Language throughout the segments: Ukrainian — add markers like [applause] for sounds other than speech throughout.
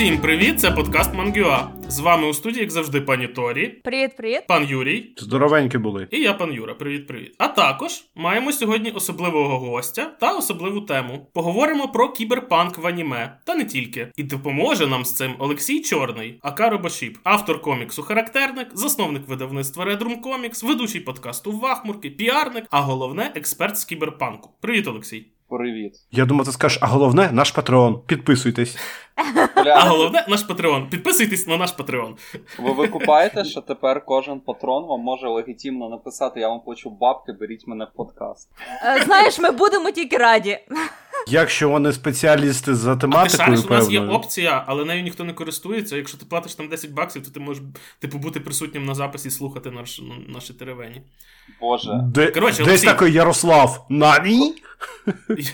Усім привіт! Це подкаст Мангюа. З вами у студії, як завжди, пані Торі. Привіт, привіт. Пан Юрій. Здоровенькі були. І я, пан Юра. Привіт, привіт. А також маємо сьогодні особливого гостя та особливу тему. Поговоримо про кіберпанк в аніме, та не тільки. І допоможе нам з цим Олексій Чорний, Ака Робошіп, автор коміксу Характерник, засновник видавництва Редрум Комікс, ведучий подкасту Вахмурки, піарник, а головне експерт з кіберпанку. Привіт, Олексій. Привіт. Я думаю, ти скажеш, а головне наш патрон. Підписуйтесь. [laughs] А головне наш патреон. Підписуйтесь на наш патреон. Ви викупаєте, що тепер кожен патрон вам може легітимно написати: я вам плачу бабки, беріть мене в подкаст. Е, Знаєш, ми будемо тільки раді. Якщо вони спеціалісти за А ти тематикою, шариш, у нас є опція, але нею ніхто не користується. Якщо ти платиш там 10 баксів, то ти можеш типу бути присутнім на записі і слухати наш, наші теревені. Боже. Де, Коротше, десь Олексій. такий Ярослав. Нані?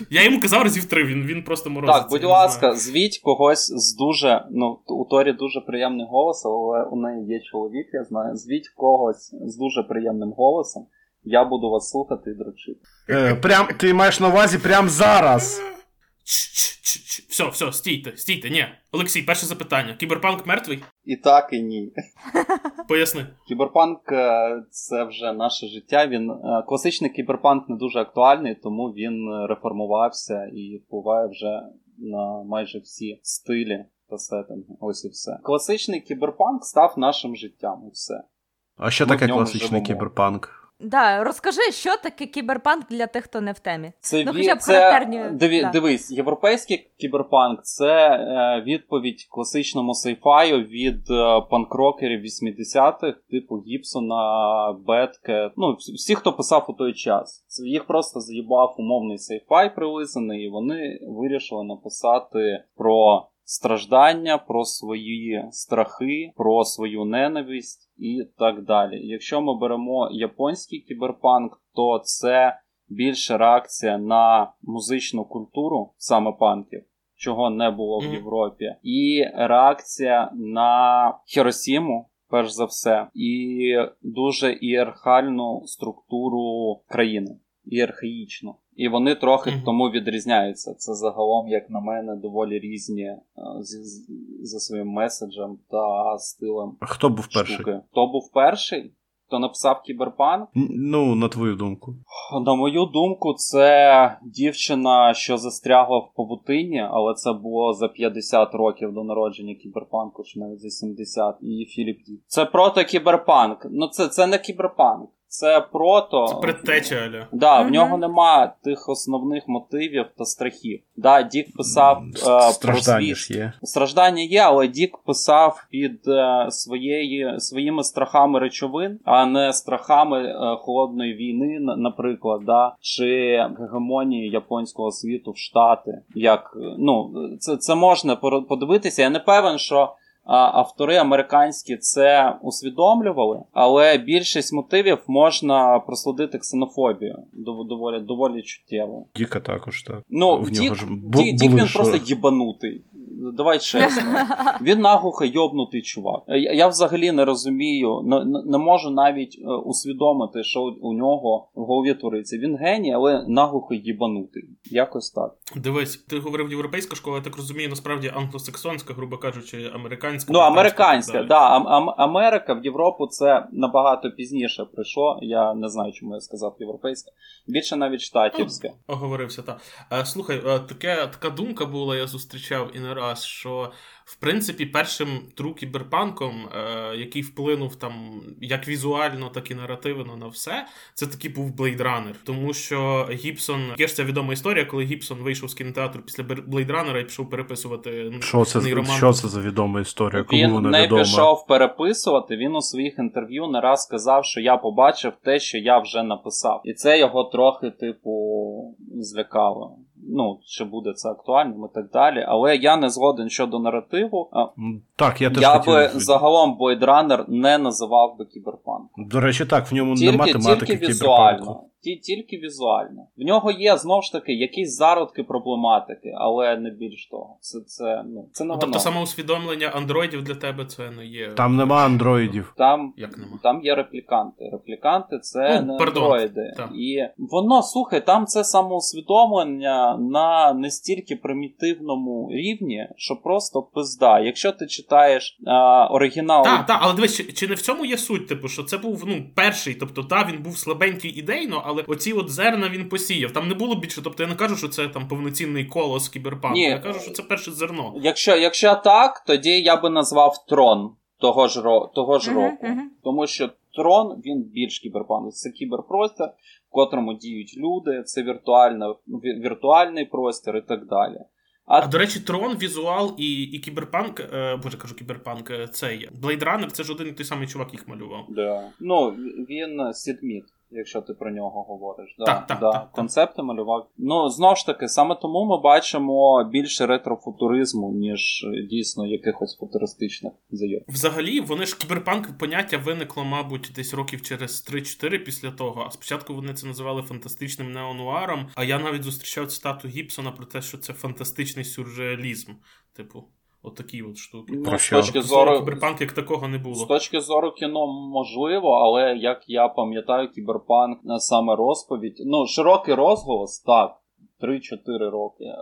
Я йому казав разів три, він, він просто морозиться. Так, будь ласка, звіть когось з дуже. Ну, у Торі дуже приємний голос, але у неї є чоловік, я знаю. Звіть когось з дуже приємним голосом. Я буду вас слухати і дрочити. Е, прям, ти маєш на увазі прям зараз. Чш-чш-чш. Все, все, стійте, стійте, ні. Олексій, перше запитання. Кіберпанк мертвий? І так, і ні. [laughs] Поясни. Кіберпанк е, це вже наше життя. Він е, класичний кіберпанк не дуже актуальний, тому він реформувався і впливає вже на майже всі стилі та сеттинги. Ось і все. Класичний кіберпанк став нашим життям. І все. А що Ми таке класичний живемо. кіберпанк? Да, розкажи, що таке кіберпанк для тих, хто не в темі. Це, Ну, хоча б це характерні, диві, да. дивись, європейський кіберпанк це е, відповідь класичному sci-fi ю від е, панкрокерів 80-х, типу Гібсона, Бетке. Ну, всі- хто писав у той час. Це їх просто з'їбав умовний sci-fi прилизаний, і вони вирішили написати про страждання, про свої страхи, про свою ненависть і так далі. Якщо ми беремо японський кіберпанк, то це більше реакція на музичну культуру саме панків. Чого не було в. Європі, і реакція на Хіросіму, перш за все, і дуже ієрархальну структуру країни, ієрархічну. І вони трохи Мгм. тому відрізняються. Це загалом, як на мене, доволі різні е, за своїм меседжем та стилем А Хто був перший? штуки. Хто був перший? Хто написав кіберпанк? Ну, на твою думку. На мою думку, це дівчина, що застрягла в павутині, але це було за 50 років до народження кіберпанку, чи навіть за 70, і Філіп Дік. Це прото кіберпанк. Ну це, це не кіберпанк. Це прото. Це предтеча, Аля. Да, в нього нема тих основних мотивів та страхів. Да, Дік писав е, про Страждання свій ж є. Страждання є, але Дік писав під е, своєї, своїми страхами речовин, а не страхами е, холодної війни, наприклад, да, чи гегемонії японського світу в Штати. Як ну, це, це можна подивитися. Я не певен, що. А, Автори американські це усвідомлювали, але більшість мотивів можна прослідити ксенофобію дов- доволі доволі чуттєво. Діка також, так. Ну, В Дік, нього ж бу- Дік, Дік він ж- просто їбанутий. Давай чесно. Він наглухо йобнутий чувак. Я, я взагалі не розумію, не, не- можу навіть е, усвідомити, що у нього в голові твориться. Він геній, але наглухо їбанутий. Якось так. Дивись, ти говорив європейська школа, я так розумію, насправді англосаксонська, грубо кажучи, американська. Ну, американська, так да, Ам- Америка в Європу це набагато пізніше прийшло. Я не знаю, чому я сказав європейська. Більше навіть штатівська. Оговорився, так. Е, Слухай, е, таке, така думка була, я зустрічав і не раз, що в принципі першим тру кіберпанком, е, який вплинув там як візуально, так і наративно на все, це таки був Blade Runner. Тому що Гібсон, є ж ця відома історія, коли Гібсон вийшов з кінотеатру після Blade Runner і пішов переписувати ну, Що це, нейроман. що це за відома історія? Кому Він вона не відома? пішов переписувати. Він у своїх інтерв'ю не раз сказав, що я побачив те, що я вже написав, і це його трохи, типу, злякало. Ну, чи буде це актуальним і так далі. Але я не згоден щодо наративу. Так, я теж Я би загалом Blade Runner не називав би кіберпанк. До речі, так, в ньому Тільки, нема тематики тільки візуально. кіберпанку. Ті, тільки візуально. В нього є знову ж таки якісь зародки проблематики, але не більш того. Це це, ну, це Ну, тобто самоусвідомлення андроїдів для тебе це не є. Там нема андроїдів. Там Як нема? Там є репліканти. Репліканти це Ну, не пардон, андроїди. так. І воно, слухай, там це самоусвідомлення на настільки примітивному рівні, що просто пизда. Якщо ти читаєш а, оригінал. Так, так, але дивись, чи, чи не в цьому є суть, типу, що це був ну, перший, тобто, та, він був слабенький ідейно, але оці от зерна він посіяв. Там не було більше, тобто я не кажу, що це там повноцінний колос кіберпанку. Ні. Я кажу, що це перше зерно. Якщо, якщо так, тоді я би назвав трон того ж, ро, того ж Мгм, року. мгм. Тому що трон він більш кіберпанк. Це кіберпростір, в котрому діють люди, це віртуальна, віртуальний простір і так далі. А, А до речі, трон, візуал і, і кіберпанк, е, боже, кажу, кіберпанк, е, це є. Blade Runner, це ж один і той самий чувак їх малював. Да. Ну, він Сідміт, якщо ти про нього говориш. Да, Так, так, да. так, так. Концепти малював. Ну, знову ж таки, саме тому ми бачимо більше ретрофутуризму, ніж е, дійсно якихось футуристичних зайов. Взагалі, вони ж кіберпанк поняття виникло, мабуть, десь років через 3-4 після того. А спочатку вони це називали фантастичним неонуаром. А я навіть зустрічав цитату Гібсона про те, що це фантастичний сюрреалізм. Типу, отакі от штуки. Ну, з точки Зору кіберпанк як такого не було. З точки зору кіно можливо, але як я пам'ятаю, кіберпанк е, саме розповідь. Ну, широкий розголос, так, 3-4 роки. Е,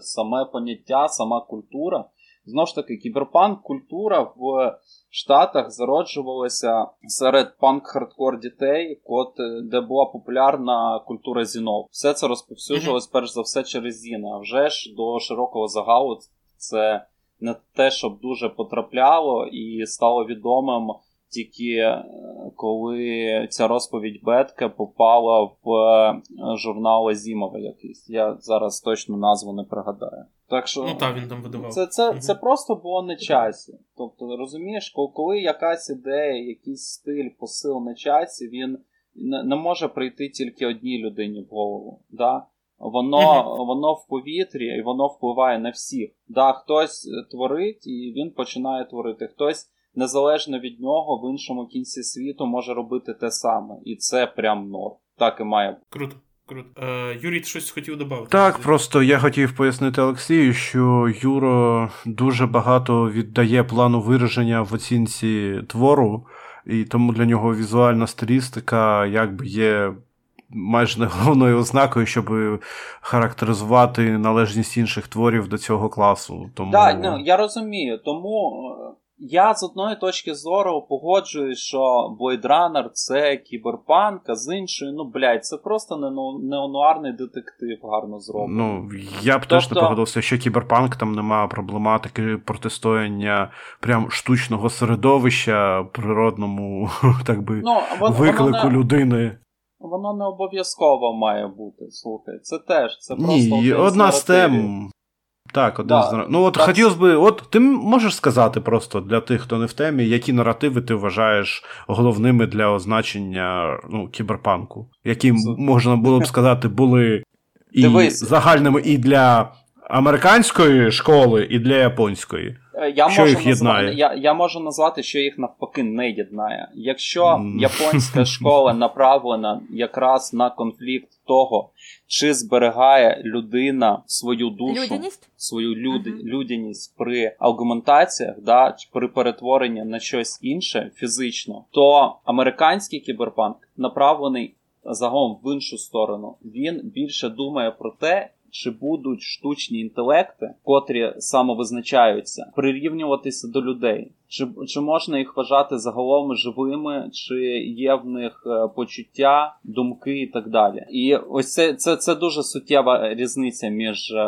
саме поняття, сама культура. Знову ж таки, кіберпанк культура в Штатах зароджувалася серед панк-хардкор дітей, кот, де була популярна культура зінов. Все це розповсюджувалось перш за все через зіни. А вже ж до широкого загалу це не те, щоб дуже потрапляло і стало відомим тільки е, коли ця розповідь Бетке попала в е, журнал Азімова якийсь. Я зараз точно назву не пригадаю. Так що Ну так, він там видавав. це, це, це просто було на часі. Тобто, розумієш, коли, коли якась ідея, якийсь стиль, посил на часі, він не, не може прийти тільки одній людині в голову. Да? Воно, воно в повітрі і воно впливає на всіх. Да, хтось е, творить і він починає творити. Хтось незалежно від нього в іншому кінці світу може робити те саме. І це прям норм. Так і має бути. Круто, круто. Е, Юрій, ти щось хотів додати? Так, просто я хотів пояснити Олексію, що Юро дуже багато віддає плану вираження в оцінці твору, і тому для нього візуальна стилістика якби є майже не головною ознакою, щоб характеризувати належність інших творів до цього класу. Тому... Так, ну, я розумію. Тому е, я з одної точки зору погоджуюсь, що Blade Runner це кіберпанк, а з іншої, ну блядь, це просто не- неонуарний детектив гарно зроблений. Ну, я б теж не Тобто- погодився, що кіберпанк там немає проблематики протистояння прям штучного середовища природному, [laughs] так би, ну вон- виклику воно, людини. Воно не обов'язково має бути. Слухай, це теж це просто Ні, одна з тем. Так, один Да, з Ну, от так. хотілося би, от ти можеш сказати просто для тих, хто не в темі, які наративи ти вважаєш головними для означення ну, кіберпанку, які можна було б сказати, були і Дивись. загальними і для американської школи, і для японської. Е, Я Що можу їх єднає? Я, я можу назвати, що їх навпаки не єднає. Якщо М. японська [laughs] школа направлена якраз на конфлікт того, чи зберігає людина свою душу, Людяність? свою люд... Мгм. людяність при аргументаціях, да, при перетворенні на щось інше фізично, то американський кіберпанк направлений загалом в іншу сторону. Він більше думає про те. Чи будуть штучні інтелекти, котрі самовизначаються, прирівнюватися до людей? Чи, чи можна їх вважати загалом живими, чи є в них е, почуття, думки і так далі? І ось це, це, це дуже суттєва різниця між е,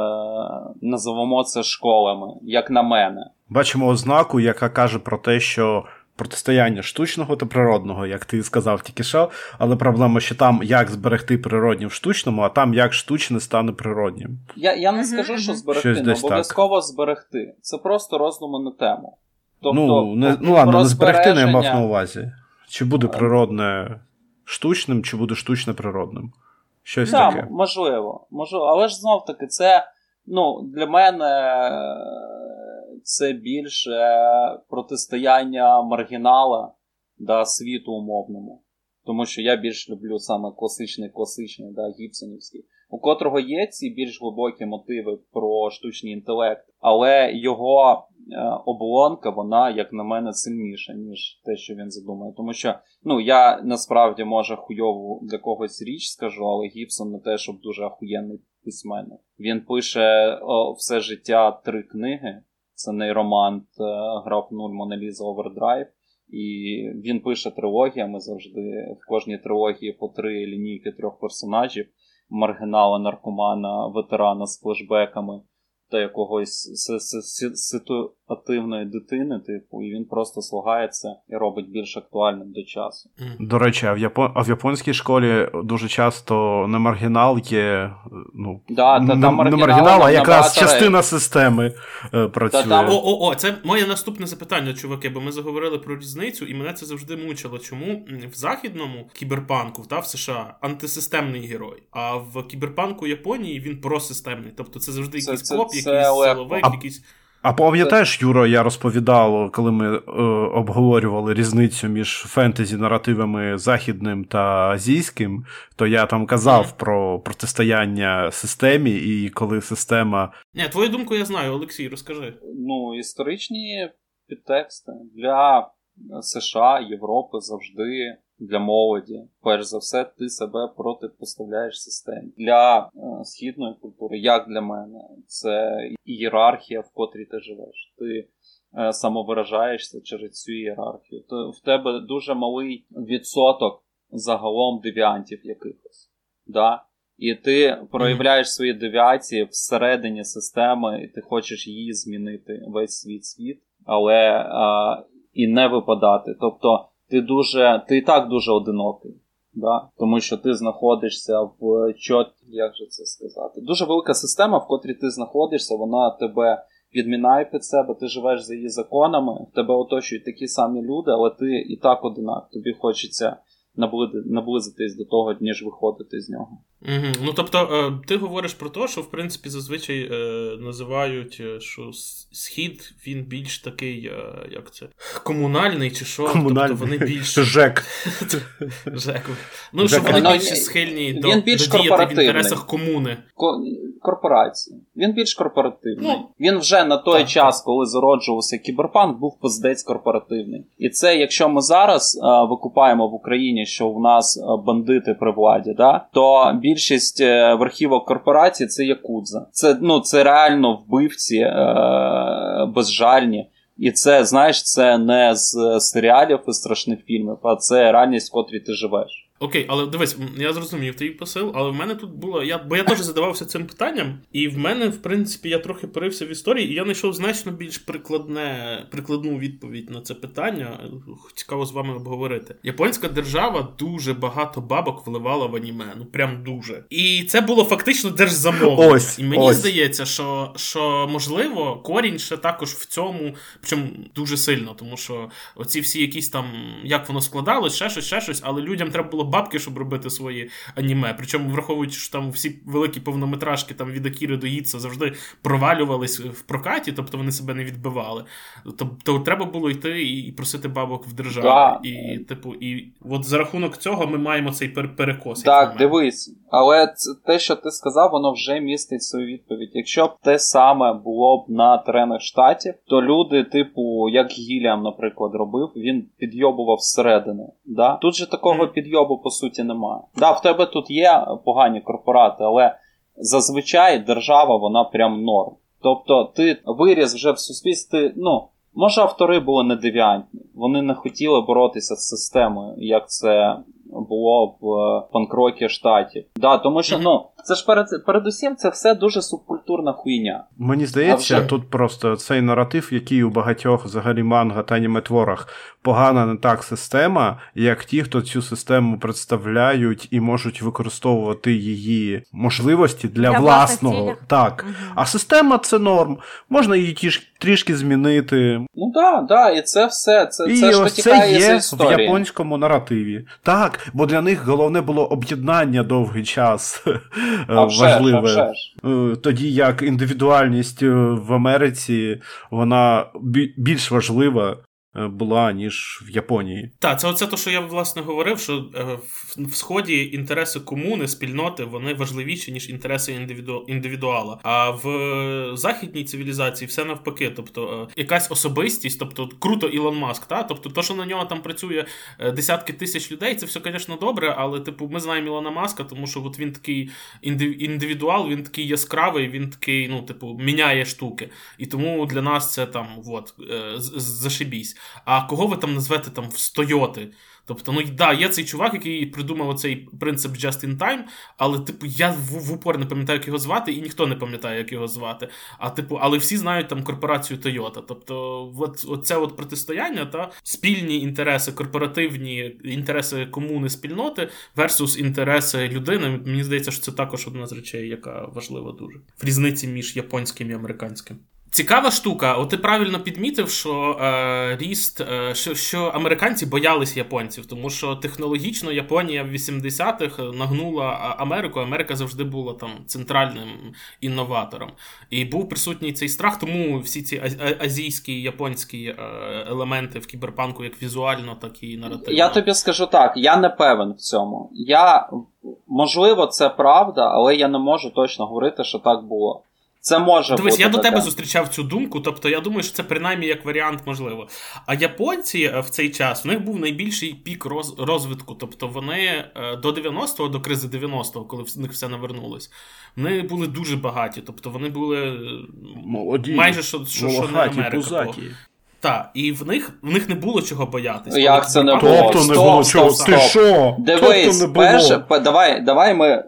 називаємо це школами, як на мене. Бачимо ознаку, яка каже про те, що протистояння штучного та природного, як ти сказав тільки що, але проблема, що там як зберегти природнє в штучному, а там як штучне стане природнім. Я, я не скажу, що зберегти, Щось не так. обов'язково зберегти. Це просто роздуми на тему. Тобто, ну, не, ну ладно, не зберегти не я мав на увазі. Чи буде природне штучним, чи буде штучне природним? Щось Так, таке. можливо, можливо. Але ж знов таки, це ну, для мене е, це більше протистояння маргінала да, світу умовному. тому що я більш люблю саме класичний, класичний, да, гібсонівський, у котрого є ці більш глибокі мотиви про штучний інтелект, але його е, оболонка, вона, як на мене, сильніша, ніж те, що він задумує. Тому що ну, я насправді може хуйову для когось річ скажу, але Гібсон не те, щоб дуже ахуєнний письменник. Він пише о, все життя три книги. Це нейромант е, Граф Нуль Монеліза Овердрайв. І він пише трилогіями завжди в кожній трилогії по три лінійки трьох персонажів: маргінала, наркомана, ветерана з флешбеками та якогось ситуативної дитини, типу, і він просто слагається і робить більш актуальним до часу. До речі, а в Япон... а в японській школі дуже часто не маргінал є. ну, да, не, та, не маргінал, а якраз частина системи е, працює. Та, та... О, о, о, це моє наступне запитання, чуваки, бо ми заговорили про різницю, і мене це завжди мучило. Чому в західному кіберпанку, та в США антисистемний герой, а в кіберпанку Японії він просистемний. Тобто це завжди якийсь це, коп, це, якийсь це силовик, якийсь. А пам'ятаєш, Юро, я розповідав, коли ми е, обговорювали різницю між фентезі наративами західним та азійським, то я там казав mm. про протистояння системі, і коли система. Ні, твою думку я знаю, Олексій, розкажи. Ну, історичні підтексти для США, Європи завжди для молоді. Перш за все, ти себе протипоставляєш системі. Для е, східної культури, як для мене, це ієрархія, в котрій ти живеш. Ти е, самовиражаєшся через цю ієрархію. То в тебе дуже малий відсоток загалом девіантів якихось. Да? І ти проявляєш свої девіації всередині системи, і ти хочеш її змінити весь світ світ, але а, і не випадати. Тобто ти дуже, ти і так дуже одинокий. Да? Тому що ти знаходишся в чот, як же це сказати? Дуже велика система, в котрій ти знаходишся, вона тебе відмінає під себе, ти живеш за її законами, тебе оточують такі самі люди, але ти і так одинак. Тобі хочеться наблизитись до того, ніж виходити з нього. Угу. Ну тобто, е, ти говориш про те, що в принципі зазвичай е, називають, е, що схід він більш такий, як це, комунальний чи що. Комунальний. Тобто вони більш Жек. Жек. Ну, що вони більш схильні до, більш до діяти в інтересах комуни. Корпорації. Він більш корпоративний. Ну, він вже на той так, час, так. коли зароджувався кіберпанк, був пиздець корпоративний. І це, якщо ми зараз викупаємо в Україні, що в нас бандити при владі, да, то більш більшість е, верхівок корпорацій це якудза. Це ну, це реально вбивці е, безжальні. І це, знаєш, це не з серіалів і страшних фільмів, а це реальність, в котрій ти живеш. Окей, але дивись, я зрозумів твій посил, але в мене тут було. Я, Бо я теж задавався цим питанням, і в мене, в принципі, я трохи порився в історії, і я знайшов значно більш прикладне, прикладну відповідь на це питання. Цікаво з вами обговорити. Японська держава дуже багато бабок вливала в аніме. Ну прям дуже. І це було фактично держзамовлення. Ось, І мені ось. здається, що що можливо корінь ще також в цьому, причому дуже сильно, тому що оці всі якісь там, як воно складалось, ще щось, ще щось, але людям треба було бабки, щоб робити свої аніме. Причому, враховуючи, що там всі великі повнометражки там від Акіри до Їца завжди провалювались в прокаті, тобто вони себе не відбивали. Тобто треба було йти і просити бабок в державі. Да. І, типу, і от за рахунок цього ми маємо цей перекос. Так, дивись. Але це, те, що ти сказав, воно вже містить свою відповідь. Якщо б те саме було б на теренах штатів, то люди, типу, як Гіліам, наприклад, робив, він підйобував зсередини. Да? Тут же такого підйобу по суті немає. Да, в тебе тут є погані корпорати, але зазвичай держава вона прям норм. Тобто ти виріс вже в суспільстві, ну. Може, автори були не девіантні, вони не хотіли боротися з системою, як це було в панкрокі штаті. Да, тому що ну це ж перед передусім це все дуже субкультурна хуйня. Мені здається, вже... тут просто цей наратив, який у багатьох взагалі манга та аніметворах погана не так система, як ті, хто цю систему представляють і можуть використовувати її можливості для, для власного. Так. Угу. А система це норм. Можна її тіж, трішки змінити. Ну так, да, і це все. Це і це ж це є в японському наративі. Так, бо для них головне було об'єднання довгий час. [laughs] А важливе. Вже важливе. а вже. Тоді як індивідуальність е, в Америці вона більш важлива. Е, була, ніж в Японії. Так, це оце те, що я власне говорив, що е, в сході інтереси комуни, спільноти вони важливіші, ніж інтереси індивіду... індивідуала. А в західній цивілізації все навпаки. Тобто, е, якась особистість, тобто круто Ілон Маск, та тобто, то, що на нього там працює десятки тисяч людей, це все, звісно, добре, але типу, ми знаємо Ілона Маска, тому що от він такий індивідуал, він такий яскравий, він такий, ну, типу, міняє штуки. І тому для нас це там от, зашибісь. А кого ви там назвете там в Стойоти? Тобто, ну да, є цей чувак, який придумав цей принцип just in time, але, типу, я в, в упор не пам'ятаю, як його звати, і ніхто не пам'ятає, як його звати. А типу, але всі знають там корпорацію Toyota. Тобто, от, от от протистояння та спільні інтереси, корпоративні інтереси комуни спільноти versus інтереси людини. Мені здається, що це також одна з речей, яка важлива дуже в різниці між японським і американським. Цікава штука, от ти правильно підмітив, що е, ріст, е, що що американці боялись японців, тому що технологічно Японія в 80-х нагнула Америку. Америка завжди була там центральним інноватором. І був присутній цей страх, тому всі ці азійські японські е, елементи в кіберпанку, як візуально, так і наративно. Я тобі скажу так: я не певен в цьому. Я можливо, це правда, але я не можу точно говорити, що так було. Це може Дивись, бути я до тебе зустрічав цю думку, тобто я думаю, що це принаймні як варіант можливо. А японці е, в цей час в них був найбільший пік роз, розвитку. Тобто вони е, до 90-го, до кризи 90-го, коли в них все навернулось, вони були дуже багаті. Тобто вони були е, Молоді, майже що, що, що не Америка. Так, і в них в них не було чого боятися. Як це не було? Тобто не було чого. Ти що? Дивись, тобто перше, давай, давай ми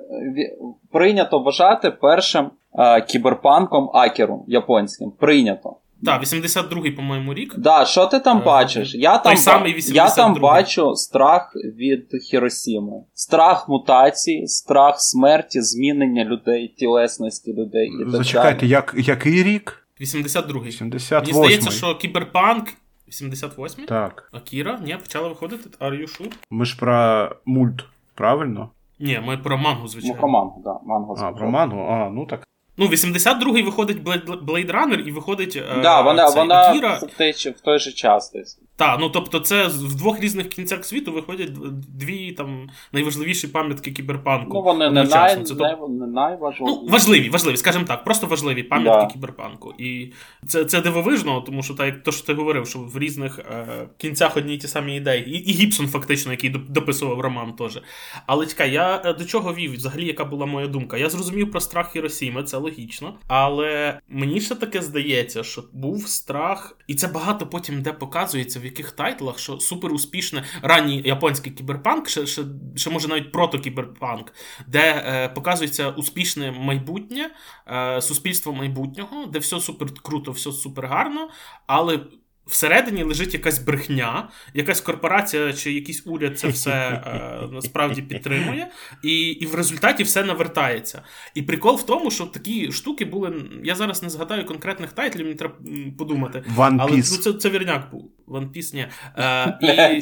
прийнято вважати першим е, кіберпанком акером японським. Прийнято. Так, 82-й, по-моєму, рік. Да, що ти там е, бачиш? Я там самий я там бачу страх від Хіросіми, страх мутації, страх смерті, змінення людей, тілесності людей. і Зачекайте, як, який рік? 82-й. 78 Мені здається, що кіберпанк. 78-й? Так. Акіра? Ні, почала виходити. Are you sure? Ми ж про мульт, правильно? Ні, ми про мангу, звичайно. Ну, про мангу, да. Мангу а, про мангу? А, ну так. Ну, 82-й виходить Blade Runner і виходить. Е, да, вона цей, вона Акіра. в той, в той же час десь. Так, ну тобто, це в двох різних кінцях світу виходять дві там найважливіші пам'ятки кіберпанку. Ну, вони не, най... це, не, не найважливіші. Ну, важливі, важливі, скажімо так, просто важливі пам'ятки да. кіберпанку. І це це дивовижно, тому що так, то, що ти говорив, що в різних е, кінцях одні й ті самі ідеї. І, і Гібсон, фактично, який дописував роман теж. Але чекай, я е, до чого вів? Взагалі, яка була моя думка? Я зрозумів про страх Хіросіми, це логічно. Але мені ще таке здається, що був страх, і це багато потім де показується яких тайтлах, що супер успішне ранній японський кіберпанк, ще, ще, ще може навіть протокіберпанк, де е, показується успішне майбутнє, е, суспільство майбутнього, де все супер круто, все супер гарно, але всередині лежить якась брехня, якась корпорація чи якийсь уряд це все е, насправді підтримує, і і в результаті все навертається. І прикол в тому, що такі штуки були. Я зараз не згадаю конкретних тайтлів, мені треба подумати. One Але ну, це це вірняк був. One Piece, ні. Е, [laughs] і...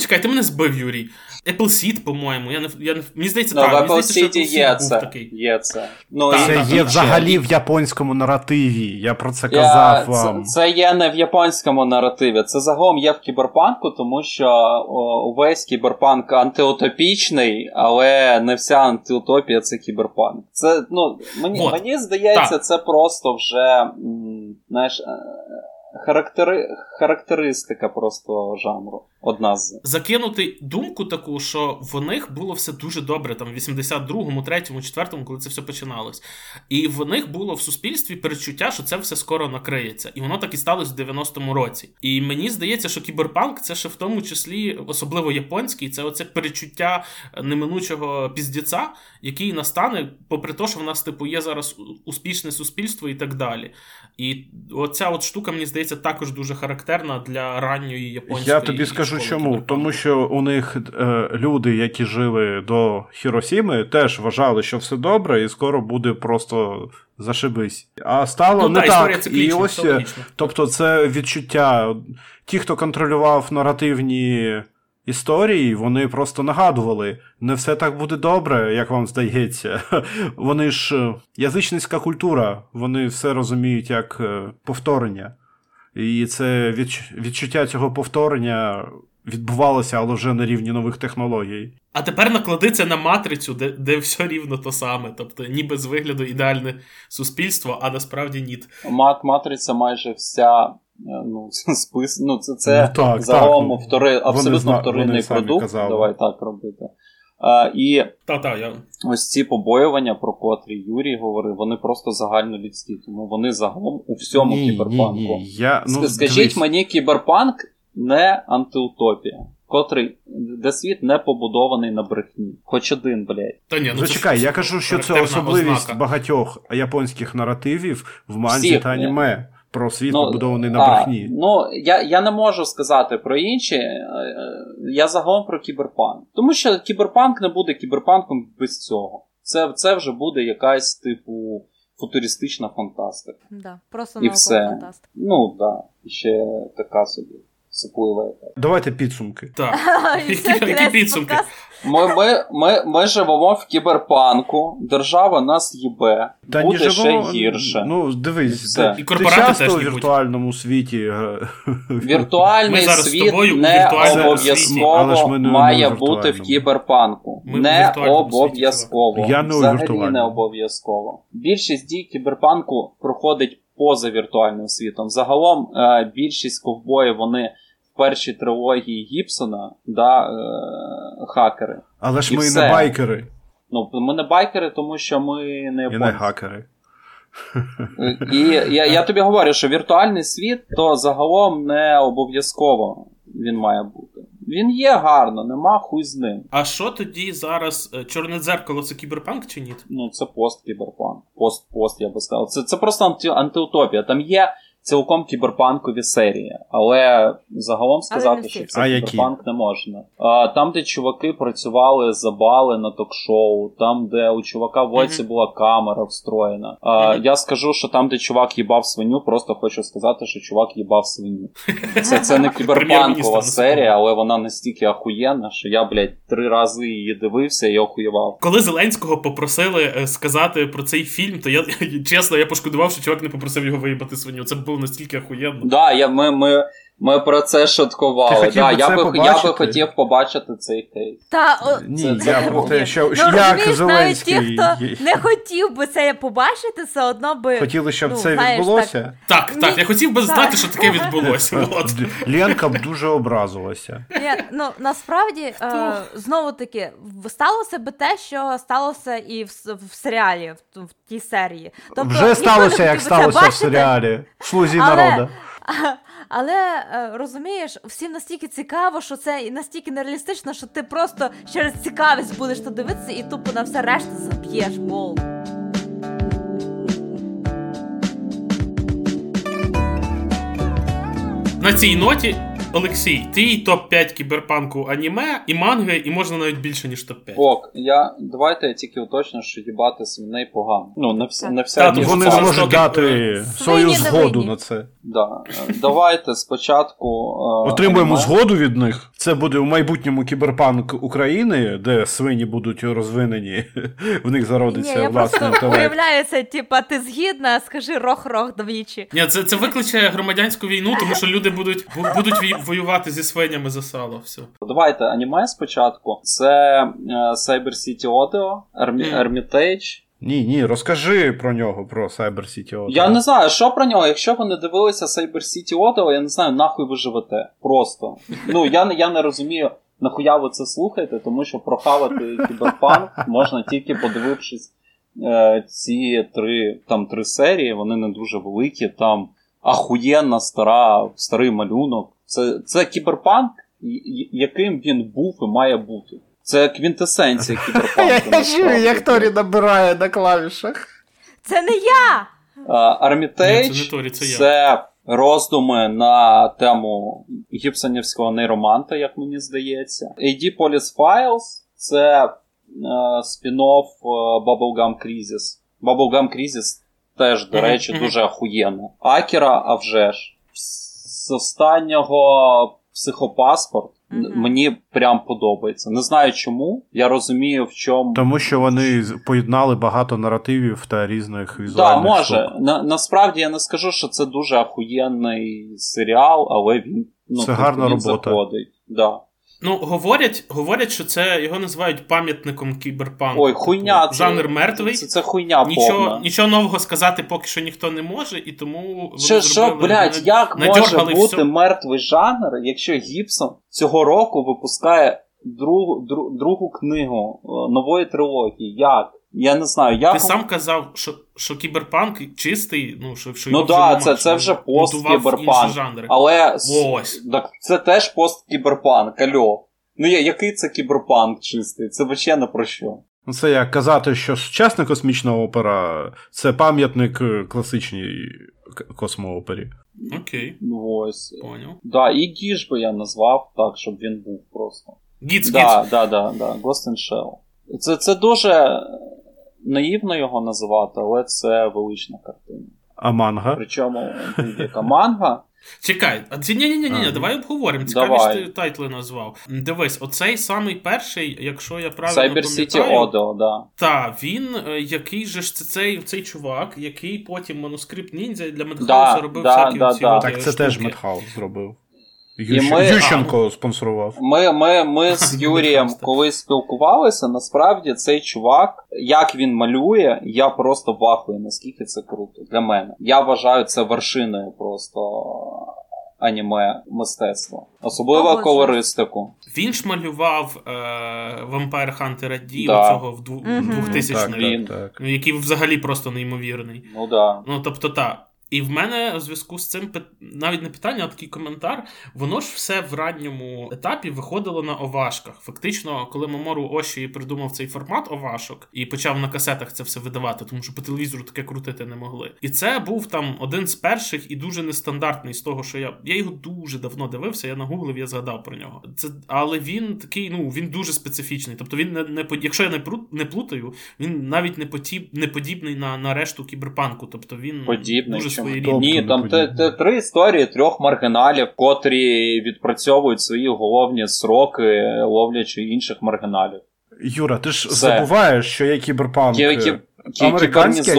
Чекай, ти мене збив, Юрій. Appleseed, по-моєму. Я не, я не, Мені здається, no, так. В Мені здається, що є це. Такий. Є це. Ну, це так, є взагалі в японському наративі. Я про це казав я, вам. Це, це є не в японському наративі. Це загалом є в кіберпанку, тому що о, увесь кіберпанк антиутопічний, але не вся антиутопія це кіберпанк. Це, ну, Мені вот. мені здається, так. це просто вже. М, знаєш, е, характери... характеристика просто жанру. Одна з закинути думку таку, що в них було все дуже добре, там в 82-му, 3-му, 4-му, коли це все починалось. І в них було в суспільстві перечуття, що це все скоро накриється. І воно так і сталося в 90-му році. І мені здається, що кіберпанк це ще в тому числі, особливо японський, це оце перечуття неминучого піздіця, який настане, попри те, що в нас типу є зараз успішне суспільство і так далі. І оця от штука, мені здається, також дуже характерна для ранньої японської. Я тобі скажу чому. Тому що у них е, люди, які жили до Хіросіми, теж вважали, що все добре, і скоро буде просто зашибись. А стало ну, не та, так. І ось, тобто, це відчуття. Ті, хто контролював наративні. Історії вони просто нагадували, не все так буде добре, як вам здається. [laughs] Вони ж е, язичницька культура, вони все розуміють як е, повторення. І це відчуття цього повторення відбувалося, але вже на рівні нових технологій. А тепер наклади це на матрицю, де де все рівно то саме. Тобто, ніби з вигляду ідеальне суспільство, а насправді ні. Мат матриця майже вся. Е, ну, [laughs] спис... ну, це це ну, так, загалом так, втори... абсолютно вторинний продукт. Казали. Давай так робити. А, І Та-та, я... ось ці побоювання, про котрі Юрій говорив, вони просто загальнолюдські, тому вони загалом у всьому ні, кіберпанку. Ні, ні. Я, ну, Скажіть дивись. мені, кіберпанк не антиутопія, котрий, де світ не побудований на брехні. Хоч один, блядь. Та ні, ну Зачекай, це я кажу, що це особливість ознака. багатьох японських наративів в манзі Всіх, та аніме. Про світ Ну, побудований на брехні. Ну, я я не можу сказати про інші. е, Я загалом про кіберпанк. Тому що кіберпанк не буде кіберпанком без цього. Це це вже буде якась, типу, футуристична фантастика. Да, Просто І все. фантастика. Ну, так. Да. Ще така собі сипливе. Давайте підсумки. Так. [laughs] Які підсумки? Ми, ми, ми, ми живемо в кіберпанку, держава нас їбе, Та буде ні, ще гірше. Ну, дивись, Все. ти, І ти корпорати часто теж у не будь. віртуальному світі. [laughs] Віртуальний Ми світ не віртуальному світі. Обов'язково не має віртуальному. бути в кіберпанку. Ми не віртуальному обов'язково. Я не Взагалі не обов'язково. Більшість дій кіберпанку проходить поза віртуальним світом. Загалом е, більшість ковбоїв вони в першій трилогії Гібсона, да, е, хакери. Але ж І ми все. не байкери, Ну, ми не байкери, тому що ми не і не хакери. І я, я тобі говорю, що віртуальний світ то загалом не обов'язково він має бути. Він є гарно, нема хуй з ним. А що тоді зараз? е, Чорне дзеркало це кіберпанк чи ні? Ну, це пост-кіберпанк. Пост-пост, я би сказав. Це, це просто анти, антиутопія. Там є цілком кіберпанкові серії, але загалом сказати, не що це А які? кіберпанк не можна. А, там, де чуваки працювали за бали на ток-шоу, там, де у чувака в оці Мгм. була камера встроєна. А, Мгм. Я скажу, що там, де чувак їбав свиню, просто хочу сказати, що чувак їбав свиню. Це, це не [laughs] кіберпанкова серія, але вона настільки ахуєнна, що я, блядь, три рази її дивився і охуєвав. Коли Зеленського попросили е, сказати про цей фільм, то я [laughs] чесно я пошкодував, що чувак не попросив його виїбати свиню. Це було настільки охуєнно. Да, я, ми, ми, ми про це шуткували. Ти да, би я, це би, я би хотів побачити цей кейс. Та, о, Ні, Це- я про те, що ну, як розумієш, навіть ті, хто не хотів би це побачити, все одно би. хотіли, щоб ну, це знаєш, відбулося. Так, так, я хотів би Так. знати, що таке відбулося. От. Ленка б дуже образилася. Ні, ну насправді е, знову таки сталося би те, що сталося і в, в серіалі, в, в тій серії. Тобто, Вже сталося, як сталося в бачити, серіалі. Слузі Але- народа. [laughs] Але е, розумієш, всім настільки цікаво, що це настільки нереалістично, що ти просто через цікавість будеш то дивитися і тупо на все решта заб'єш бол. На цій ноті, Олексій, твій топ-5 кіберпанку аніме і манги, і можна навіть більше, ніж топ-5. Ок, я, давайте я тільки уточню, що їбати свиней погано. Ну, не, вс, Так. не Та, всякі. ну, Вони не можуть дати свою згоду на це. Да. Давайте спочатку. е, Отримуємо аніме. згоду від них. Це буде у майбутньому кіберпанк України, де свині будуть розвинені. [laughs] В них Ні, зародиться просто інтелект. уявляю типа, ти згідна, скажи рох-рох двічі. Ні, це, це викличе громадянську війну, тому що люди будуть, будуть вій- воювати зі свинями за сало. Все. Давайте аніме спочатку. Це е, Cyber City Audio. Hermitage. Ні, ні, розкажи про нього, про Cyber City Auto. Я не знаю, що про нього. Якщо ви не дивилися Cyber City Audio, я не знаю, нахуй ви живете. Просто. Ну, я, не- я не розумію, нахуя ви це слухаєте, тому що прохавати кіберпанк можна тільки подивившись е, ці три, там, три серії, вони не дуже великі, там ахуєнна стара, старий малюнок. Це, це кіберпанк, яким він був і має бути. Це квінтесенція [laughs] кіберпанку. насправді. набирає на клавішах. Це не я! Армітейдж це Торі, я. роздуми на тему гібсонівського нейроманта, як мені здається. AD Police Files це е, спін-офф е, Bubblegum Crisis. Bubblegum Crisis теж, до речі, дуже ахуєнно. Акіра, а вже ж. З останнього психопаспорт. Н- Мені прям подобається. Не знаю чому. Я розумію, в чому. Тому що вони поєднали багато наративів та різних Так, візуальних да, може. штук. На, насправді я не скажу, що це дуже ахуєнний серіал, але він ну, Це гарна він робота. заходить. Да. Ну, говорять, говорять, що це його називають пам'ятником кіберпанку. Ой, хуйня. Типу, Це, жанр мертвий. Це, це хуйня Нічого, повна. нічого нового сказати поки що ніхто не може, і тому Що, що, блядь, як може бути все. мертвий жанр, якщо Гіпсон цього року випускає другу, дру, другу книгу е, нової трилогії? Як? Я не знаю, як. Ти сам казав, що, що кіберпанк чистий, ну що, що Ну да, це- це вже будував пост-кіберпанк. Але Ось. так це теж посткіберпанк, альо. Ну я- який це кіберпанк чистий? Це взагалі не про що. Ну, Це як казати, що сучасна космічна опера це пам'ятник е, класичній космоопері. Окей, Ну ось. поняв. Да, і Гіж би я назвав так, щоб він був просто. Гіц, гіц. Да, да, да, да. Ghost in Shell. Це, це дуже наївно його називати, але це велична картина. А манга? Причому будь-яка манга. Чекай, а ці ні, ні, ні, ні, давай обговоримо. Цікаві ж ти тайтли назвав. Дивись, оцей самий перший, якщо я правильно Cyber City пам'ятаю, Odo, да. Та, він е, який же ж це цей, цей чувак, який потім манускрипт ніндзя для Да, Мадхауса робив да, всякі да, оці да. от, Так це теж. Мадхаус зробив. Ющ... ми- Ющенко спонсорував. Ми, ми, ми з Юрієм коли спілкувалися, насправді цей чувак, як він малює, я просто в ахую, наскільки це круто для мене. Я вважаю це вершиною просто аніме мистецтва. Особливо Погоджуюсь. колористику. Він ж малював е, Vampire Hunter D, Да. оцього в дву- Мгм. 2000 так, рік, він. так, так. ну, який взагалі просто неймовірний. Ну да. Ну, тобто, та. І в мене в зв'язку з цим навіть не питання, а такий коментар. Воно ж все в ранньому етапі виходило на овашках. Фактично, коли Мамору Оші придумав цей формат овашок і почав на касетах це все видавати, тому що по телевізору таке крутити не могли. І це був там один з перших і дуже нестандартний з того, що я. Я його дуже давно дивився, я нагуглив, я згадав про нього. Це, але він такий, ну він дуже специфічний. Тобто він не, не якщо я не не плутаю, він навіть не потіб, не подібний на, на решту кіберпанку. Тобто він Подібний, дуже чому? Тобто Ні, там те, те, три історії трьох маргіналів, котрі відпрацьовують свої головні сроки, ловлячи інших маргіналів. Юра, ти ж Все. забуваєш, що є кіберпанк Є, е, кі- кі- американський,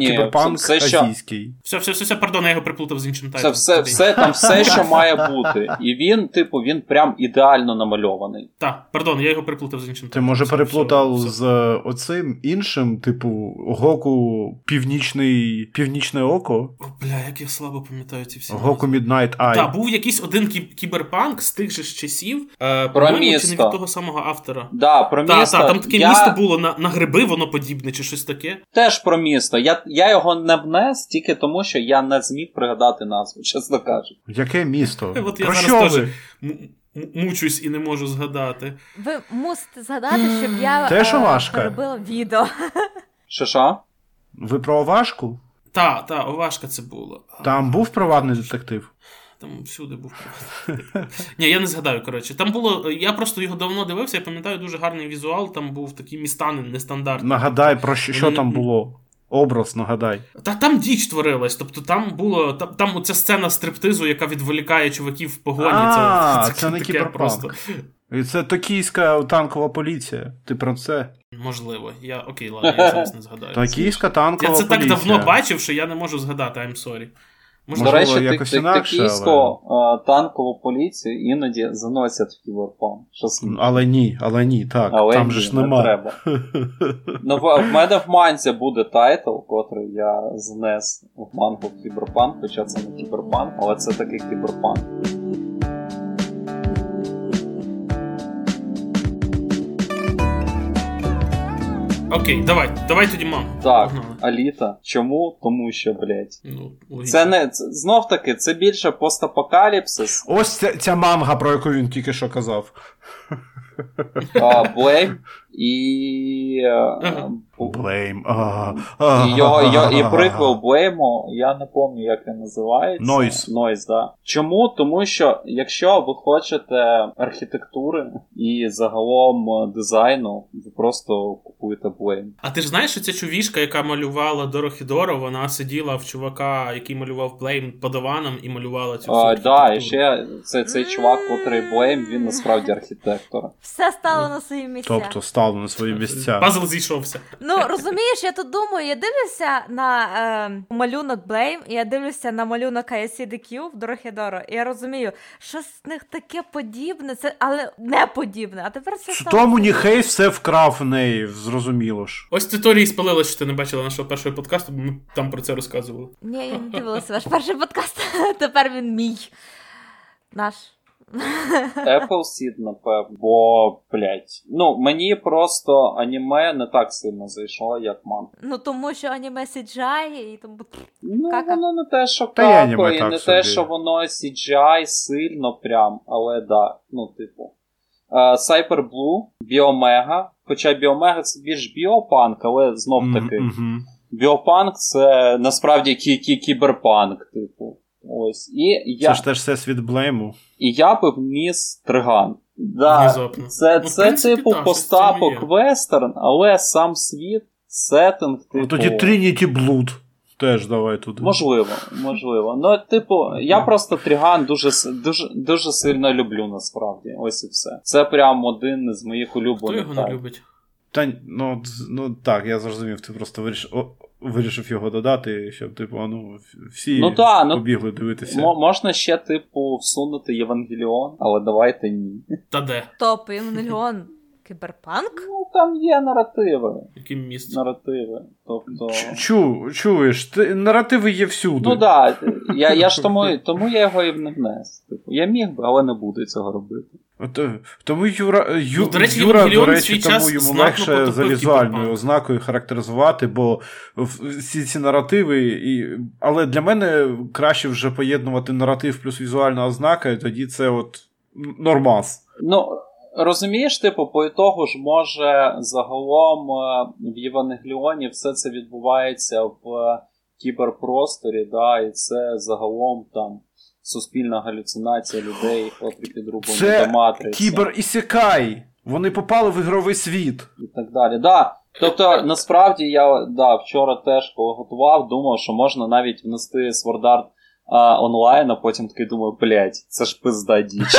кіберпанк все, що- азійський. Все, все, все, все, пардон, я його приплутав з іншим Це тайтлом. все, все там все, [laughs] що має бути. І він, типу, він прям ідеально намальований. Так, пардон, я його приплутав з іншим Ти може Все, переплутав все, все. з е, оцим іншим, типу, Гоку Північний Північне Око, О, бля, як я слабо пам'ятаю ці всі. Гоку Midnight Eye. Так, був якийсь один кіберпанк з тих же ж часів. Е, Про по-моєму, чи не від того самого автора. Да, про місто. так, там таке я... місто було на, на гриби, воно подібне, чи щось таке. Теж про місто. Я, я його не внес тільки тому, що я не зміг пригадати назву, чесно кажучи. Яке місто? Е, от я Про зараз що теж м- мучусь і не можу згадати. Ви мусите згадати, щоб я Теж е, Овашка? перебила відео. Що що? Ви про Овашку? Та, та, овашка це було. Там був приватний детектив. Там всюди був. Ні, я не згадаю, коротше. Там було. Я просто його давно дивився, я пам'ятаю дуже гарний візуал, там був такі міста не- нестандартні. Нагадай, про що, що там було. Образ, нагадай. Та там діч творилась. Тобто там було. Там, там оця сцена стриптизу, яка відволікає чуваків в погоні. А, це, це не таке кіберпанк. І це токійська танкова поліція. Ти про це? Можливо. Я окей, ладно, я зараз не згадаю. Токійська танкова Я це поліція. так давно бачив, що я не можу згадати, I'm sorry. До речі, якось так- інакше, токійську але... танкову поліцію іноді заносять в кіберпанк. Щас... Але ні, але ні, так. Але там ні, же ж не треба. [laughs] Ну, в, в мене в манзі буде title, котрий я знес в мангу кіберпанк, хоча це не кіберпанк, але це такий кіберпанк. Окей, давай, давай тоді мангу. Так, Погнали. Аліта. Чому? Тому що, блять. Ну, логічно. Це не це, знов таки, це більше постапокаліпсис. Ось ця, ця манга, про яку він тільки що казав. [laughs] Блейм і. е, Блейм. І, приквел Блейму, я не пам'ятаю, як він називається. Noise. Noise, да. Чому? Тому що якщо ви хочете архітектури і загалом е, дизайну, ви просто купуєте Блейм. А ти ж знаєш, що ця чувішка, яка малювала Дорохедоро, вона сиділа в чувака, який малював Блейм падаваном і малювала цю всю да, і ще цей, цей чувак, котрий Блейм, він насправді архітектор. Все стало на свої місця. Тобто стало на свої місця. Пазл зійшовся. Ну розумієш, я тут думаю, я дивлюся на е, малюнок Блейм, і я дивлюся на малюнок ICDQ в Дорохідоро, і я розумію, що з них таке подібне, це але не подібне. А тепер це стало... Тому Ніхей все вкрав в неї, зрозуміло ж. Ось ти Торі спалила, що ти не бачила нашого першого подкасту, бо ми там про це розказували. Ні, я не дивилася ваш перший подкаст. [laughs] Тепер він мій. Наш. Apple Seed, напевно, бо, блять. Ну, мені просто аніме не так сильно зайшло, як манга. Ну тому що аніме CGI і тому. Ну, Кака. воно не те, що Та й аніме і так не собі. те, що воно CGI сильно прям, але да, ну, типу. Е, Cyber Blue, Біомега. Хоча Біомега це більш біопанк, але знов таки. Мгм. Біопанк це насправді кі- кі- кіберпанк, типу. Ось. І я, Це ж теж все світ Блейму. і я би вніс Триган. Да, Внезапно. це, Ну, це принципі, типу так, постапок вестерн, але сам світ, сеттинг, типу. Ну, Тоді Трініті Блуд. Теж давай туди. Можливо, можливо. Ну, типу, я просто Триган дуже, дуже, дуже сильно люблю насправді. Ось і все. Це прям один з моїх Хто улюблених. його не любить? Та ну, ну так, я зрозумів, ти просто вирішив, о, вирішив його додати, щоб, типу, ну, всі Ну та, ну, побігли дивитися. Мо- можна ще, типу, всунути Євангеліон, але давайте ні. Та де? Топ Євангеліон. Кіберпанк? Ну, там є наративи. Яким місцем? Наративи. Тобто. Чу, чуєш, ти, наративи є всюди. Ну так, да, я, я ж тому, тому я його і не внес. Типу, я міг би, але не буду цього робити. От, е, тому Юра, Ю, Ну, до речі, Юра, до речі, тому йому легше за візуальною ознакою характеризувати, бо всі ці наративи, і... але для мене краще вже поєднувати наратив плюс візуальна ознака, і тоді це от нормас. Ну, розумієш, типу, по ітогу ж може загалом е, в Євангеліоні все це відбувається в е, кіберпросторі, да, і це загалом там суспільна галюцинація людей, котрі підрублені Це до матриці. Кібер ісекай. Вони попали в ігровий світ. і так далі. Да. Тобто, насправді я да, вчора теж, коли готував, думав, що можна навіть внести Sword Art а, онлайн, а потім такий думаю, блять, це ж пизда діч.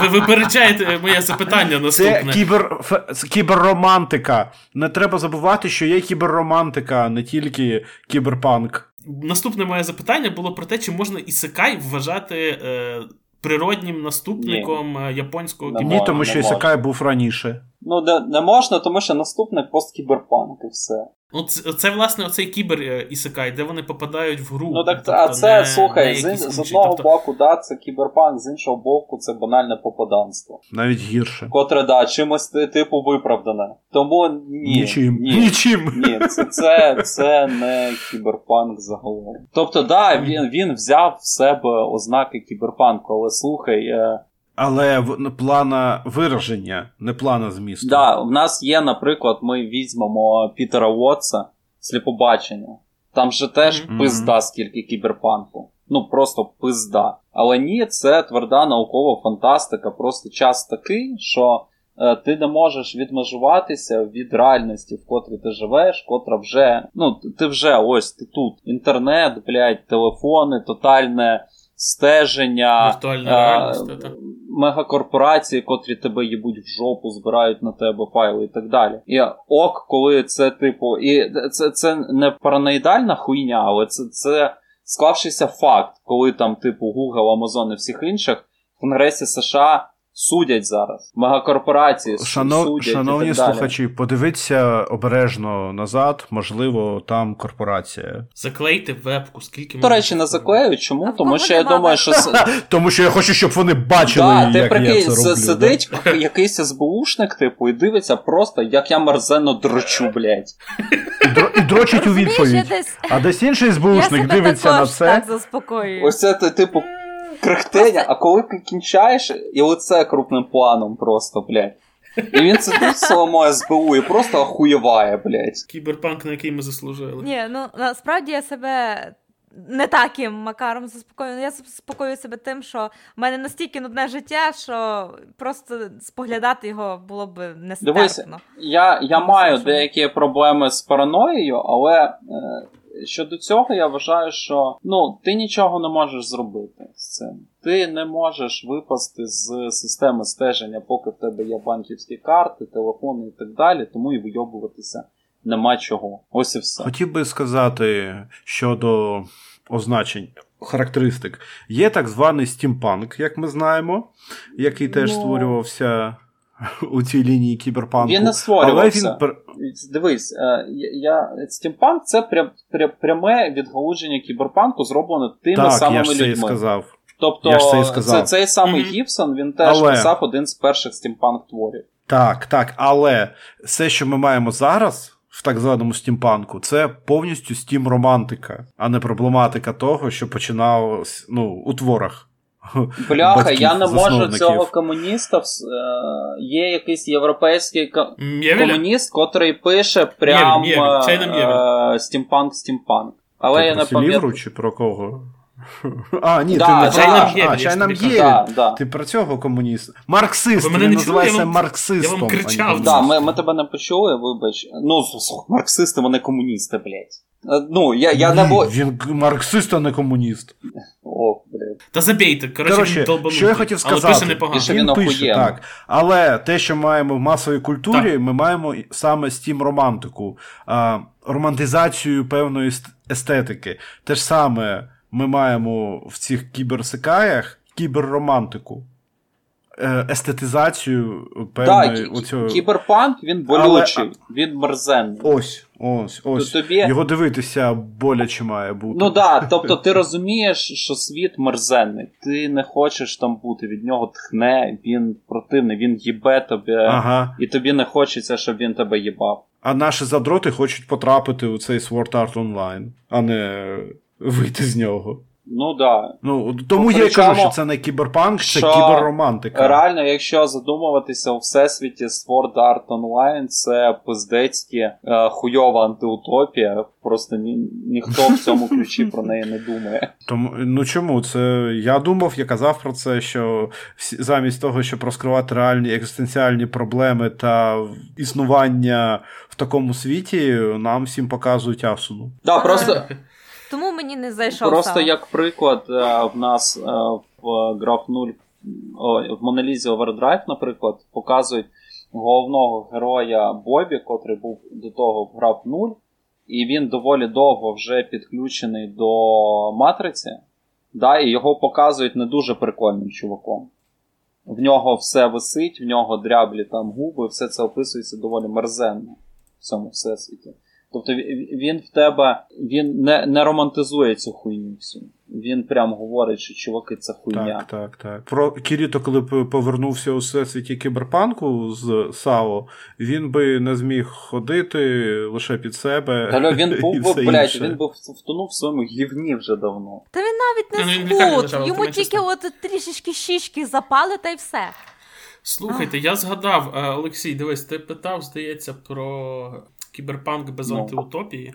Ви випереджаєте моє запитання Це наступне. кібер, фе- кіберромантика. Не треба забувати, що є кіберромантика, а не тільки кіберпанк. Наступне моє запитання було про те, чи можна ісекай вважати е, природнім наступником Ні. японського Не кіно. Ні, тому що ісекай був раніше. Ну, не, не можна, тому що наступник посткіберпанк і все. Ну, це, це власне оцей кібер е, ісекай, де вони попадають в гру. Ну так, Тобто а це, не- слухай, не з, з одного Тобто, боку, да, це кіберпанк, з іншого боку, це банальне попаданство. Навіть гірше. Котре, да, чимось типу виправдане. Тому ні. Нічим. Ні. Нічим. Ні, це, це, це не кіберпанк загалом. Тобто, да, він, він взяв в себе ознаки кіберпанку, але слухай, е, Але в ну, плана вираження, не плана змісту. да, в нас є, наприклад, ми візьмемо Пітера Уотса, сліпобачення. Там же теж Мгм. пизда, скільки кіберпанку. Ну, просто пизда. Але ні, це тверда наукова фантастика. Просто час такий, що е, ти не можеш відмежуватися від реальності, в котрій ти живеш, котра вже. Ну, ти вже ось ти тут. Інтернет, блядь, телефони, тотальне стеження. Віртуальна е. Мегакорпорації, котрі тебе їбуть в жопу, збирають на тебе файли і так далі. І ок, коли це, типу, і це, це не параноїдальна хуйня, але це, це склавшийся факт, коли там, типу, Google, Amazon і всіх інших в Конгресі США судять зараз. Мегакорпорації Шано... судять Шановні і так далі. слухачі, подивіться обережно назад, можливо, там корпорація. Заклейте вебку, скільки До речі, не заклею. Чому? А Тому що я думаю, що [laughs] Тому що я хочу, щоб вони бачили, Да, ти як прикинь, я це роблю. сидить [laughs] якийсь СБУшник, типу, і дивиться просто, як я мерзенно дрочу, блядь. І, дро- і дрочить у відповідь. А десь інший СБУшник дивиться на це. так заспокоюю. Ось це ти, типу, крехтення, а коли ти кінчаєш, і оце крупним планом просто, блядь. І він сидить в своєму СБУ і просто охуєває, блядь. Кіберпанк, на який ми заслужили. Ні, ну насправді я себе не таким макаром заспокоюю. Я заспокоюю себе тим, що в мене настільки нудне життя, що просто споглядати його було б нестерпно. Дивись, я я маю деякі проблеми з параноєю, але е, щодо цього я вважаю, що ну, ти нічого не можеш зробити з цим. Ти не можеш випасти з системи стеження, поки в тебе є банківські карти, телефони і так далі, тому і вийобуватися нема чого. Ось і все. Хотів би сказати щодо означень. Характеристик. Є так званий стімпанк, як ми знаємо, який теж ну... створювався у цій лінії кіберпанку. Він не створювався. Але він... Дивись, е, я... стімпанк це прям, прям, пряме відгалудження кіберпанку, зроблене тими так, самими я ж людьми. Це і сказав. Тобто, я ж це і сказав. Це, цей самий mm-hmm. Гібсон, він теж але... писав один з перших стімпанк творів. Так, так, але все, що ми маємо зараз в так званому стімпанку, це повністю стім-романтика, а не проблематика того, що починав ну, у творах. Бляха, я не можу цього комуніста. Е, є якийсь європейський комуніст, котрий пише прям е, стімпанк стімпанк. Але Ти я не пам'ятаю. чи про кого? [laughs] А, ні, да, ти не Чайном а, а, Чайном є. Да, да. Ти про цього комуніста. Марксист, Ви мене він не чули? Я називається вам- марксистом. я вам кричав. Да, ми, ми тебе не почули, вибач. Ну, марксисти, вони комуністи, блядь. Е, Ну, я, я не бо. Він марксист, а не комуніст. О, блядь. Та забійте, коротше, Коротше, він долбанутий. що я хотів Але сказати? пише непогано. І він пише, так. Але те, що маємо в масовій культурі, ми маємо саме стім романтику, а, романтизацію певної естетики. Те ж саме ми маємо в цих кіберсикаях кіберромантику. Е, Естетизацію певної Так, оцього... кіберпанк, він болючий, він мерзенний. Ось, ось, ось. То тобі- Його дивитися боляче має бути. Ну да, [laughs] тобто ти розумієш, що світ мерзенний, ти не хочеш там бути, від нього тхне, він противний, він їбе тебе, Ага. і тобі не хочеться, щоб він тебе їбав. А наші задроти хочуть потрапити у цей Sword Art Online, а не вийти з нього. Ну да. Ну, тому я й кажу, що це не кіберпанк, це що кіберромантика. Реально, якщо задумуватися у всесвіті Sword Art Online, це пиздецькі е, хуйова антиутопія. Просто ні, ніхто в цьому [laughs] ключі про неї не думає. Тому ну чому? Це я думав, я казав про це, що замість того, щоб розкривати реальні екзистенціальні проблеми та існування в такому світі, нам всім показують Асуну. Да, просто Тому мені не зайшов. Просто сам. як приклад, е, в нас е, в Graph 0, в Монолізі Overdrive, наприклад, показують головного героя Бобі, котрий був до того в Graph 0, і він доволі довго вже підключений до матриці, да, і його показують не дуже прикольним чуваком. В нього все висить, в нього дряблі там губи, все це описується доволі мерзенно в цьому всесвіті. Тобто він в тебе він не не романтизує цю хуйню всю. Він прям говорить, що чуваки, це хуйня. Так, так, так. Про Кіріто, коли повернувся у всесвіті кіберпанку з САО, він би не зміг ходити лише під себе. Та він [laughs] був і би, блядь, інше. він був втонув в своєму гівні вже давно. Та він навіть Ну, не спут, лежав, йому тільки от трішечки щічки запали та й все. Слухайте, я згадав, е, Олексій, дивись, ти питав, здається, про кіберпанк без Ну. антиутопії,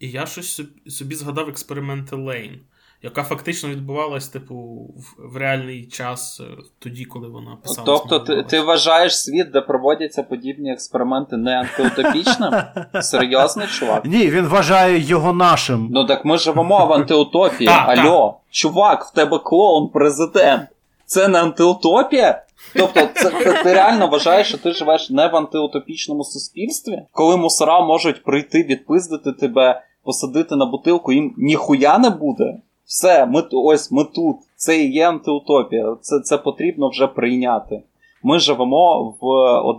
і я щось собі- собі згадав експерименти Лейн, яка фактично відбувалась, типу, в, в реальний час е, тоді, коли вона писалась. Тобто, ти, ти вважаєш світ, де проводяться подібні експерименти, не антиутопічним? [laughs] Серйозний чувак? Ні, він вважає його нашим. Ну так ми живемо в антиутопії. [laughs] Альо, чувак, в тебе клоун президент. Це не антиутопія? Тобто, це, це ти реально вважаєш, що ти живеш не в антиутопічному суспільстві, коли мусора можуть прийти, відпиздити тебе, посадити на бутилку, їм ніхуя не буде. Все, ми ось ми тут. Це і є антиутопія. Це, це потрібно вже прийняти. Ми живемо в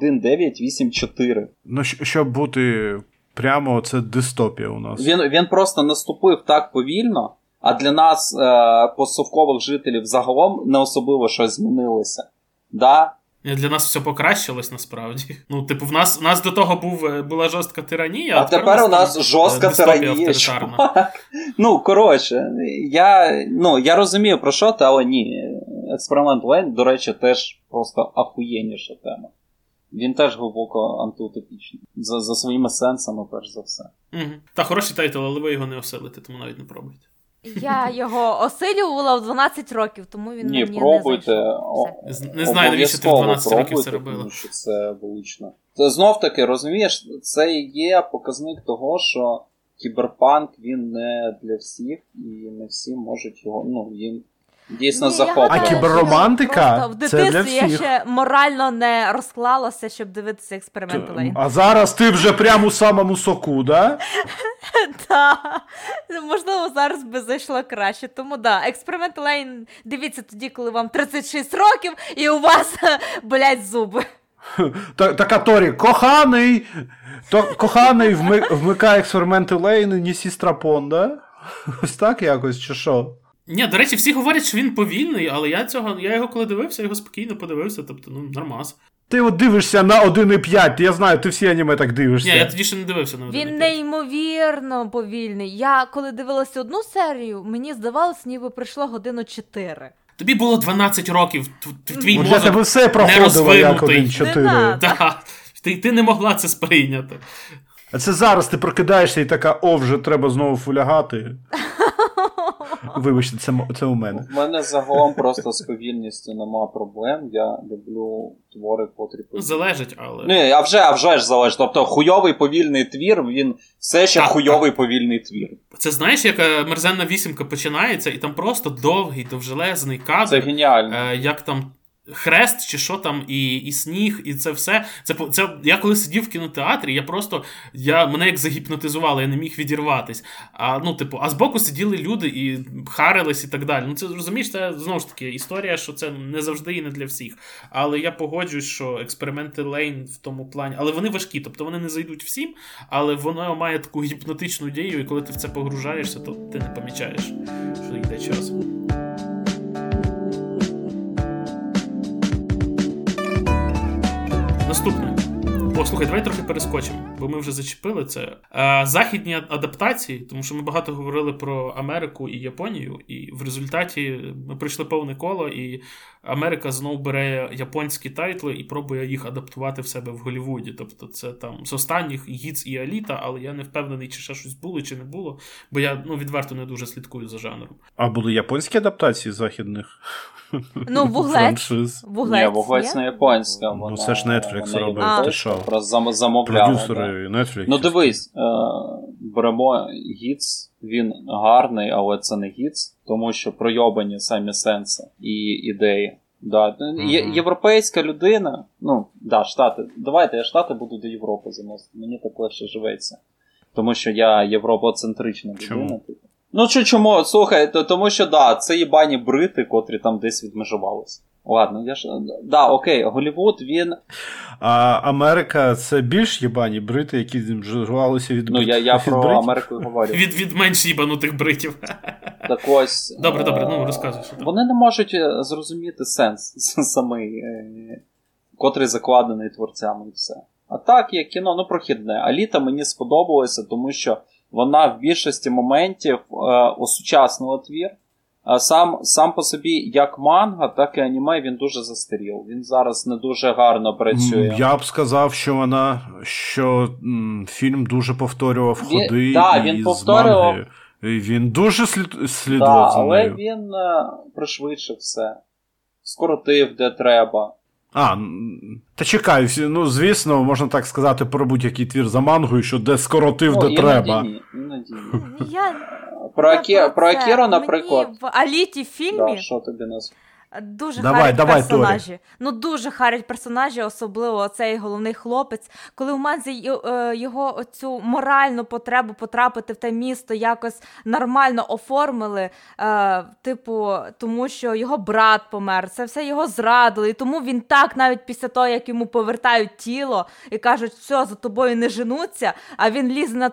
1.9.8.4. Ну, щоб бути прямо, це дистопія у нас. Він, він просто наступив так повільно, а для нас, е, постсовкових жителів, загалом не особливо щось змінилося. Да? Для нас все покращилось насправді. Ну, типу, в нас в нас до того був, е, була жорстка тиранія, а, а тепер у нас жорстка тиранія. [laughs] Ну, коротше, я ну, я розумію про що ти, але ні. Експеримент Лейн, до речі, теж просто ахуєнніша тема. Він теж глибоко антиутопічний. За за своїми сенсами, перш за все. Угу. Та хороший title, але ви його не осилите, тому навіть не пробуйте. Я його осилювала в 12 років, тому він Ні, мені пробуйте. не зайшов. Не знаю, навіщо ти в 12 років це робила. Тому що це велично. Знов таки, розумієш, це є показник того, що кіберпанк він не для всіх, і не всі можуть його. Ну, їм дійсно захоплювати. А кіберромантика в це для всіх. я ще морально не розклалася, щоб дивитися експерименти Лейн. А зараз ти вже прямо у самому соку, да? [laughs] Так. Можливо, зараз би зайшло краще. Тому да, експеримент Лейн дивіться тоді, коли вам 36 років, і у вас [laughs] болять зуби. Така Торі, коханий, то, коханий вмикає експерименти Лейн, ні сістрапон, да? Ось так якось, чи що? Ні, до речі, всі говорять, що він повільний, але я цього, я його коли дивився, його спокійно подивився, тобто, ну, нормас. Ти от дивишся на 1,5, я знаю, ти всі аніме так дивишся. Ні, я тоді ще не дивився на 1,5. Він неймовірно повільний. Я коли дивилася одну серію, мені здавалось, ніби пройшло годину 4. Тобі було 12 років, твій мозок Для тебе все проходило як 1,4. [laughs] Так, ти, ти не могла це сприйняти. А це зараз ти прокидаєшся і така, о, вже треба знову фулягати. [laughs] [laughs] Вибачте, це це у мене. У мене загалом просто з повільністю нема проблем. Я люблю твори, котрі повільні. Залежить, але. Ні, а вже а вже ж залежить. Тобто хуйовий повільний твір, він все ще так, хуйовий так. повільний твір. Це знаєш, яка мерзенна вісімка починається, і там просто довгий, довжелезний кадр. Це геніально. Е, як там хрест, чи що там, і і сніг, і це все. Це це я коли сидів в кінотеатрі, я просто я мене як загіпнотизувало, я не міг відірватись. А ну, типу, а збоку сиділи люди і харились, і так далі. Ну, це розумієш, це знову ж таки історія, що це не завжди і не для всіх. Але я погоджуюсь, що експерименти Лейн в тому плані, але вони важкі, тобто вони не зайдуть всім, але воно має таку гіпнотичну дію, і коли ти в це погружаєшся, то ти не помічаєш, що йде час. Наступне. О, слухай, давай трохи перескочимо, бо ми вже зачепили це. А, Західні адаптації, тому що ми багато говорили про Америку і Японію, і в результаті ми пройшли повне коло, і Америка знову бере японські тайтли і пробує їх адаптувати в себе в Голлівуді. Тобто, це там з останніх гіц і Аліта, але я не впевнений, чи ще щось було, чи не було, бо я ну відверто не дуже слідкую за жанром. А були японські адаптації західних? Ну, [laughs] вуглець. Вуглець, Ні, вуглець не японська. Ну, це ж Netflix робив, ти що? Продюсери Netflix. Ну, дивись, е, беремо гіц, він гарний, але це не гіц, тому що пройобані самі сенси і ідеї. Да. Mm-hmm. Європейська людина, ну, да, Штати. Давайте я Штати буду до Європи заносити. Мені так легше живеться. Тому що я європоцентрична людина. Типу. Ну чому? Слухай, то, тому що да, це їбані брити, котрі там десь відмежувалися. Ладно, я ж. Да, окей, Голівуд він. А Америка це більш їбані брити, які відмежувалися від Ну, я я від про бритів? Америку говорю. Від від менш їбанутих бритів. Так ось. Добре, добре, ну розказуй. що. Вони не можуть е, зрозуміти сенс [laughs] самий, е, котрий закладений творцями і все. А так, як кіно, ну прохідне. Аліта мені сподобалося, тому що вона в більшості моментів е, осучаснила твір. Сам сам по собі, як манга, так і аніме, він дуже застарів. Він зараз не дуже гарно працює. Я б сказав, що вона що м, фільм дуже повторював він, ходи да, він із повторював... манги. Він дуже слід, слідував да, за нею. Але він е, пришвидшив все, скоротив, де треба. А, та чекай, ну звісно, можна так сказати про будь-який твір за мангою, що де скоротив, О, де іноді треба. Ні, іноді ні. Я... Про Акіро, наприклад. Мені в Аліті фільмі. Да, що тобі нас? Дуже давай, харять давай, персонажі. Торі. Ну дуже харять персонажі, особливо цей головний хлопець. Коли в Манзі е, його оцю моральну потребу потрапити в те місто якось нормально оформили. Е, типу, тому що його брат помер, це все його зрадили. І тому він так, навіть після того, як йому повертають тіло і кажуть, все, за тобою не женуться, а він ліз на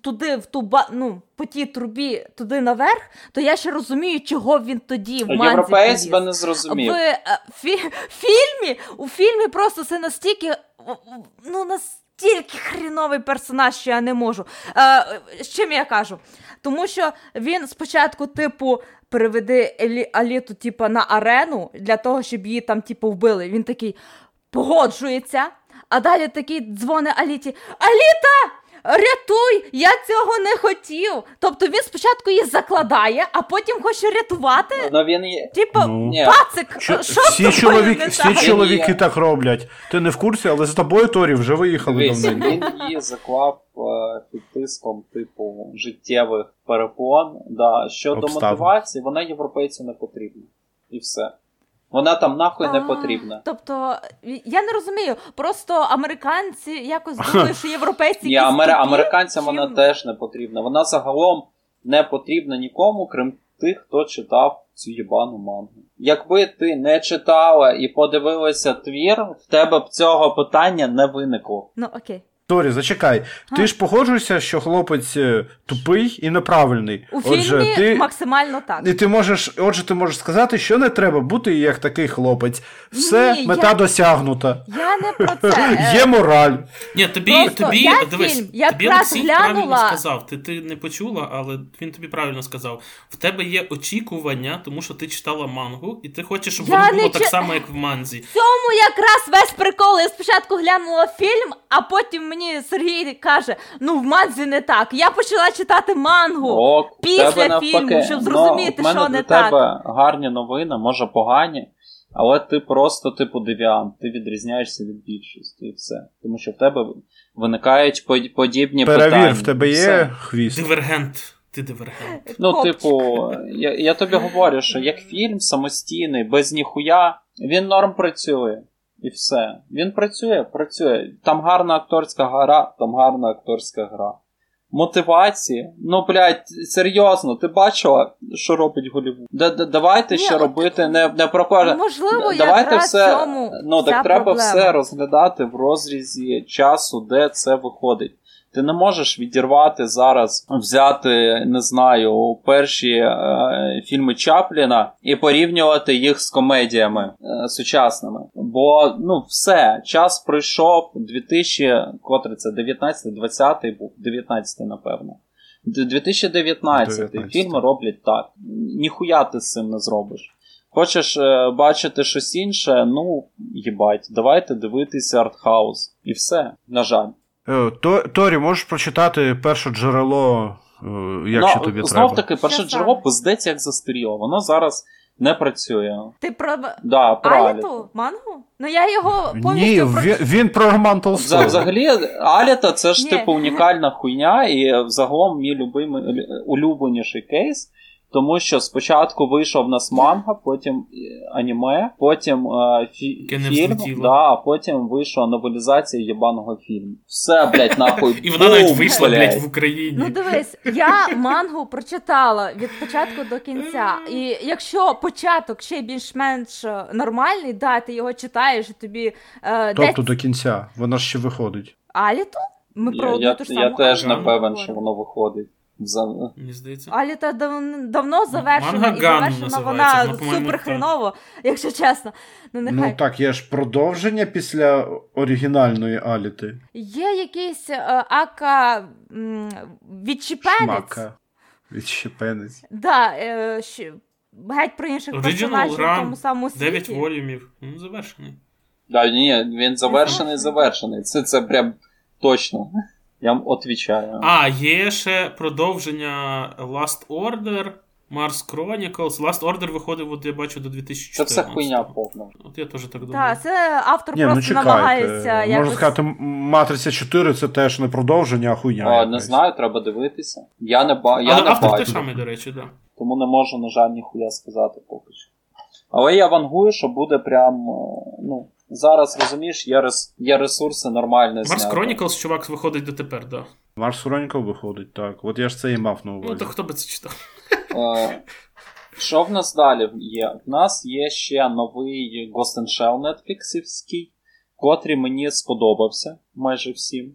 туди, в ту ба... ну, по тій трубі туди наверх, то я ще розумію, чого він тоді в манзі Європеєць би не зрозумів. В е, фі- фільмі, у фільмі просто це настільки, ну, настільки хріновий персонаж, що я не можу. Е, з чим я кажу? Тому що він спочатку, типу, переведе Елі, Аліту, типу, на арену для того, щоб її там, типу, вбили. Він такий погоджується, а далі такий дзвони Аліті: Аліта! Рятуй! Я цього не хотів. Тобто він спочатку її закладає, а потім хоче рятувати. Ну він є. Типу, Ну. Пацик, Що, всі, з чоловік, всі чоловіки так роблять. Ти не в курсі, але з тобою Торі вже виїхали Дивись, давно. він її заклав е, під тиском, типу, життєвих перепон. Да. Щодо мотивації, вона європейцю не потрібна. І все. Вона там нахуй не потрібна. Тобто, я не розумію. Просто американці якось думають, [laughs] що європейці Ні, американцям вона теж не потрібна. Вона загалом не потрібна нікому, крім тих, хто читав цю їбану мангу. Якби ти не читала і подивилася твір, в тебе б цього питання не виникло. Ну окей. Торі, зачекай. А. Ти ж погоджуєшся, що хлопець е, тупий і неправильний. У фільмі Отже, ти... максимально так. І ти можеш, отже, ти можеш сказати, що не треба бути як такий хлопець. Все, Ні, мета я- досягнута. Я не про це. Е, [laughs] Є мораль. Ні, тобі, Просто тобі я дивись, фільм тобі Олексій глянула- правильно сказав. Ти, ти не почула, але він тобі правильно сказав. В тебе є очікування, тому що ти читала мангу, і ти хочеш, щоб Я воно було так само, як в манзі. В цьому якраз весь прикол. Я спочатку глянула фільм, а потім мені Сергій каже: ну в манзі не так. Я почала читати мангу. В після фільму, щоб зрозуміти, ну, в мене що для не тебе гарні новини, може погані, але ти просто типу девіант, ти відрізняєшся від більшості і все. Тому що в тебе виникають под- подібні питання. Перевір, в тебе є хвіст. Дивергент. Ти дивергент. Ну, Хлопчик. типу, я, я тобі говорю, що як фільм самостійний, без ніхуя, він норм працює. І все. Він працює, працює. Там гарна акторська гра, там гарна акторська гра. Мотивації. Ну, блядь, серйозно, ти бачила, що робить Голівуд? Да- да- Давайте Ні, ще от- робити не, не про кожен. Можливо, Давайте все. цьому ну, так треба проблема. все розглядати в розрізі часу, де це виходить. Ти не можеш відірвати зараз, взяти, не знаю, перші е, фільми Чапліна і порівнювати їх з комедіями е, сучасними. Бо ну все, час пройшов 2000, котрий це 19, 20 був, 19, напевно. 2019 19. фільми роблять так. Ніхуя ти з цим не зробиш. Хочеш е, бачити щось інше, ну їбать, давайте дивитися артхаус. І все, на жаль. Е, То- Торі, можеш прочитати перше джерело, е, якщо ну, тобі знов треба. таки, перше джерело пиздець як застаріло. Воно зараз не працює. Ти про Да, про Аліту. Аліту? Мангу? Ну я його повністю Ні, про... він, він про Роман Толстой. Взагалі, Аліта це ж Ні. типу унікальна хуйня, і загалом мій любимий улюбленіший кейс. Тому що спочатку вийшов в нас манга, потім е, аніме, потім е, фі- фільм, да, а потім вийшла новелізація єбаного фільму. Все, блядь, нахуй. [laughs] І вона навіть вийшла, блядь. в Україні. Ну дивись, я мангу прочитала від початку до кінця. І якщо початок ще більш-менш е, нормальний, да, ти його читаєш, і тобі е, Тобто десь до кінця. Вона ж ще виходить. Аліту? Ми про Я, одну я, ту ж я теж не певен, що воно виходить. За- Мені здається. Аліта дав- давно завершена, Манга і завершена вона вона, супер хреново, якщо чесно. Ну нехай. Ну так, є ж продовження після оригінальної Аліти. Є якийсь е, ака м, відчіпенець. Шмака. Відщепенець. Да, е, щ- геть про інших персонажів в тому самому світі. 9 волюмів. Ну, завершений. Да, ні, він завершений, завершений. Це, це прям точно. Я вам отвічаю. А, є ще продовження Last Order, Mars Chronicles. Last Order виходив, от я бачу, до 2014. Це все хуйня повна. От я теж так думаю. Так, це автор Ні, ну просто чекайте. намагається Можна якось... сказати, Матриця 4 це теж не продовження, а хуйня. А, не знаю, треба дивитися. Я не, ба... я Але не автор той бачу, самий, до речі, да. тому не можу, на жаль, ніхуя сказати поки що. Але я вангую, що буде прям. е, Ну, зараз розумієш, є, рес... є ресурси нормально Mars. Chronicles, чувак, виходить дотепер, да. Марс Хронікл виходить, так. От я ж це і мав на увазі. Ну, то хто би це читав? Е, Що в нас далі є? В нас є ще новий Ghost in Shell Netflixівський, котрий мені сподобався майже всім.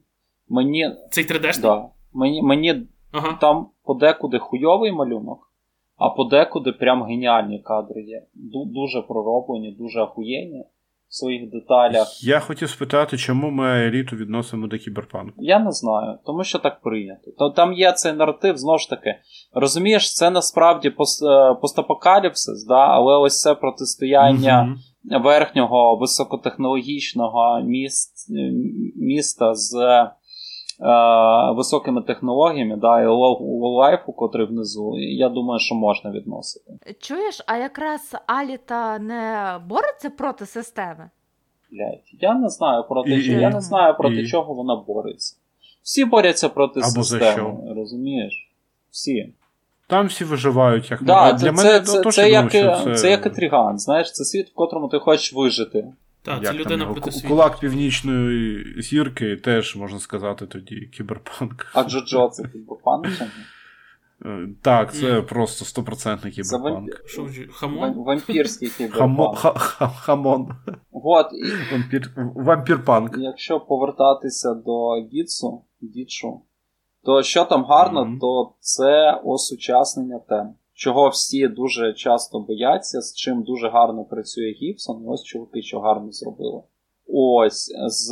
Мені Цей 3D-шний? Да. Мені, мені Ага. там подекуди хуйовий малюнок, а подекуди прям геніальні кадри є. Дуже пророблені, дуже ахуєнні своїх деталях. Я хотів спитати, чому ми еліту відносимо до кіберпанку. Я не знаю, тому що так прийнято. То там є цей наратив, знову ж таки. Розумієш, це насправді пост, е, постапокаліпсис, да? але ось це протистояння угу. верхнього високотехнологічного міст, міста з високими технологіями, да, і лайфу, котрий внизу, я думаю, що можна відносити. Чуєш, а якраз Аліта не бореться проти системи? Блядь, я не знаю проти І- чого. Я не знаю проти і- чого вона бореться. Всі борються проти Або за системи, розумієш? Всі. Там всі виживають, як Да, для це, мене це, то, це, як, думаю, що це... це як Етріган, знаєш, це світ, в котрому ти хочеш вижити. Так, це людина його, проти світу. Кулак північної зірки теж можна сказати тоді кіберпанк. А Джоджо це кіберпанк? Е, Так, це Ні. просто стопроцентний Це кіберпанк. Вампірський [laughs] кіберпанк. ха, ха, хамон. Вот, Вампір, вампірпанк. якщо повертатися до Гіцу, Гітшу, то що там гарно, то це осучаснення тем. Чого всі дуже часто бояться, з чим дуже гарно працює Гібсон, ось чуваки, що гарно зробили. Ось, з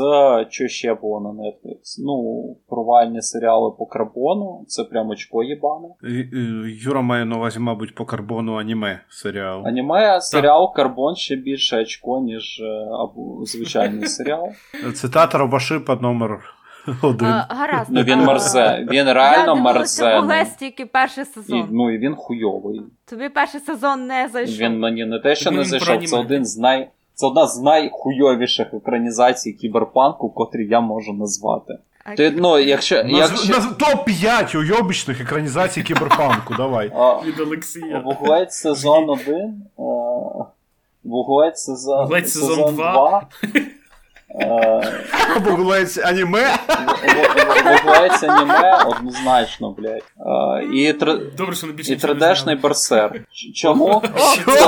що ще було на Netflix? Ну, провальні серіали по карбону, це прям очко їбане. І Юра має на увазі, мабуть, по карбону аніме серіал. Аніме серіал Карбон ще більше очко, ніж е, або звичайний [laughs] серіал. Цитата Робашипа номер один. А, гаразд. Ну він мерзе, він Я реально дивилася мерзений. Буглес тільки перший І, сезон. ну і він хуйовий. Тобі перший сезон не зайшов. Він мені не те, що Він не зайшов, це один з най. Це одна з найхуйовіших екранізацій кіберпанку, котрі я можу назвати. А, Ти, ну, якщо, Наз- якщо наз- Топ-5 уйобічних екранізацій кіберпанку, давай. а, Від Олексія. вуглець сезон 1, вуглець сезон, сезон сезон два. 2, [laughs] е, аніме. вуглець аніме однозначно, блядь. І, тр- Добре, що не більше і нічого не 3D-шний берсер. Чому?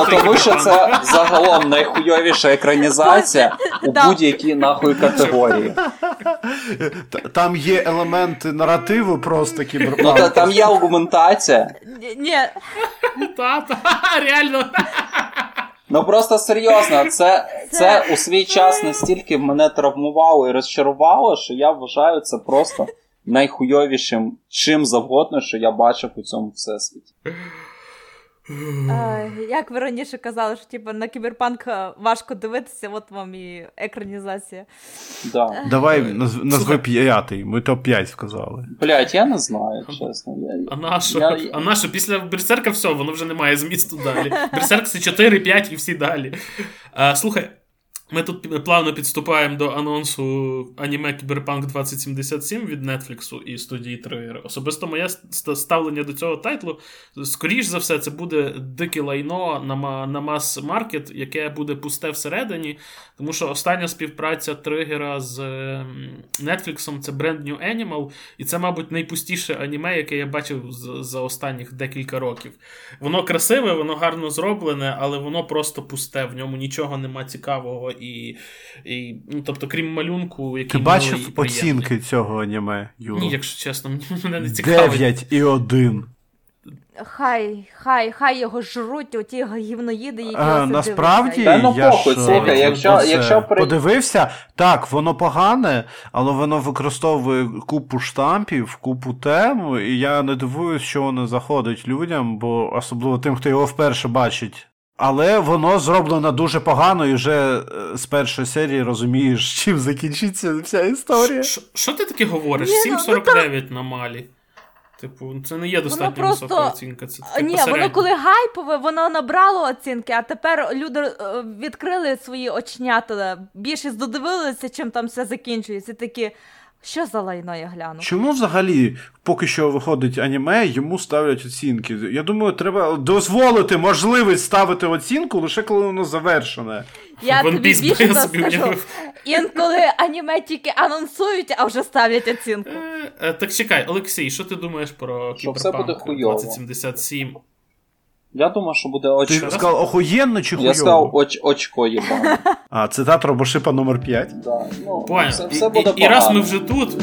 Тому що це загалом найхуйовіша екранізація у будь-якій нахуй категорії. Там є елементи наративу просто Ну, кіберпанку. та, там є аргументація. Ні, Ні, Та, та, реально. Ну просто серйозно, [laughs] це, це у свій час настільки мене травмувало і розчарувало, що я вважаю це просто найхуйовішим чим завгодно, що я бачив у цьому всесвіті. [laughs] Е, як ви раніше казали, що типу, на кіберпанк е, важко дивитися, от вам і екранізація. Да. Давай назв- назви п'ятий, ми то п'ять сказали. Блять, я не знаю, чесно. Я, А наша. Я- А на? Після Берсерка все, воно вже не має змісту далі. Берсерк це 4, 5 і всі далі. А, слухай, ми тут плавно підступаємо до анонсу аніме Кіберпанк 2077 від Netflix і студії Trigger. Особисто моє ставлення до цього тайтлу, скоріш за все, це буде дике лайно на, мас-маркет, яке буде пусте всередині. Тому що остання співпраця Тригера з ем, Netflix це Brand New Animal, і це, мабуть, найпустіше аніме, яке я бачив за останніх декілька років. Воно красиве, воно гарно зроблене, але воно просто пусте, в ньому нічого нема цікавого і. і ну, тобто, крім малюнку, який Ти милий і бачив приємний. оцінки цього аніме, Юро? Ні, якщо чесно, мені- мене не цікавить. 9 і 1. Хай, хай, хай його жруть, оті гівноїди, які ось насправді. Та ну я похуй, ж, слухай, е, якщо- це якщо при- подивився, так, воно погане, але воно використовує купу штампів, купу тем, і я не дивуюсь, що воно заходить людям, бо особливо тим, хто його вперше бачить. Але воно зроблено дуже погано, і вже е, з першої серії розумієш, [laughs] чим закінчиться вся історія. Що- Що ти таке говориш? Ні, ну, 7,49 на малі. Типу, це не є достатньо просто- висока оцінка. Це типу, Ні, воно коли гайпове, воно набрало оцінки, а тепер люди е, відкрили свої очнята, більше додивилися, чим там все закінчується. Такі, що за лайно я гляну? Чому взагалі, поки що виходить аніме, йому ставлять оцінки? Я думаю, треба дозволити можливість ставити оцінку лише коли воно завершене. Я One тобі більше то скажу. Інколи аніме тільки анонсують, а вже ставлять оцінку. Е, е, Так чекай, Олексій, що ти думаєш про Кіберпанк 2077? Я думаю, що буде очко. Ти сказав охуєнно чи хуйово? Я сказав оч- очко їбане. [laughs] А, цитат робошипа номер 5. Да, ну, ну все, все буде і, і, і раз ми вже тут.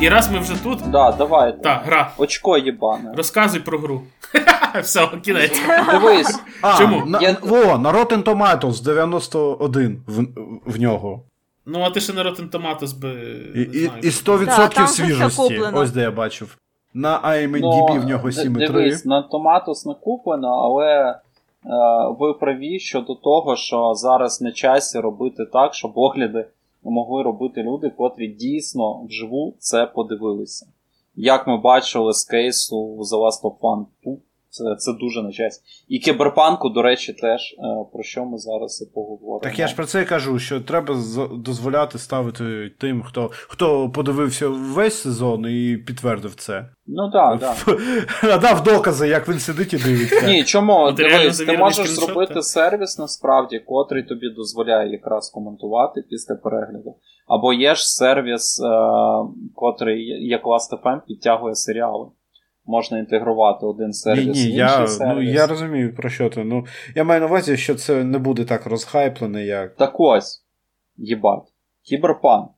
І раз ми вже тут. Да, давай Так, гра. Очко їбане. Розказуй про гру. [laughs] Все, кінець. Дивись. А, Чому? На, Я- Во, на Rotten Tomatoes 91 в, в нього. Ну, а ти ще на Rotten Tomatoes би. І, не знаю, і 100% Да, там свіжості. Ось де я бачив. На IMDb в нього д- 7,3. Ну, Дивись, на Томатос не куплено, але е, ви праві щодо того, що зараз на часі робити так, щоб огляди могли робити люди, котрі дійсно вживу це подивилися. Як ми бачили з кейсу The Last of Us 2, це, це дуже на часі. І кіберпанку, до речі, теж, е, про що ми зараз і поговоримо. Так я ж про це і кажу, що треба дозволяти ставити тим, хто, хто подивився весь сезон і підтвердив це. Ну так, так. [laughs] Надав докази, як він сидить і дивиться. Ні, чому? Дивись, ти можеш зробити сервіс насправді, котрий тобі дозволяє якраз коментувати після перегляду. Або є ж сервіс, е, котрий, як Last.fm, підтягує серіали. Можна інтегрувати один сервіс ні, інший я, сервіс. ну, я розумію про що ти. Ну, я маю на увазі, що це не буде так розхайплене, як. Так ось, їбать. Кіберпанк.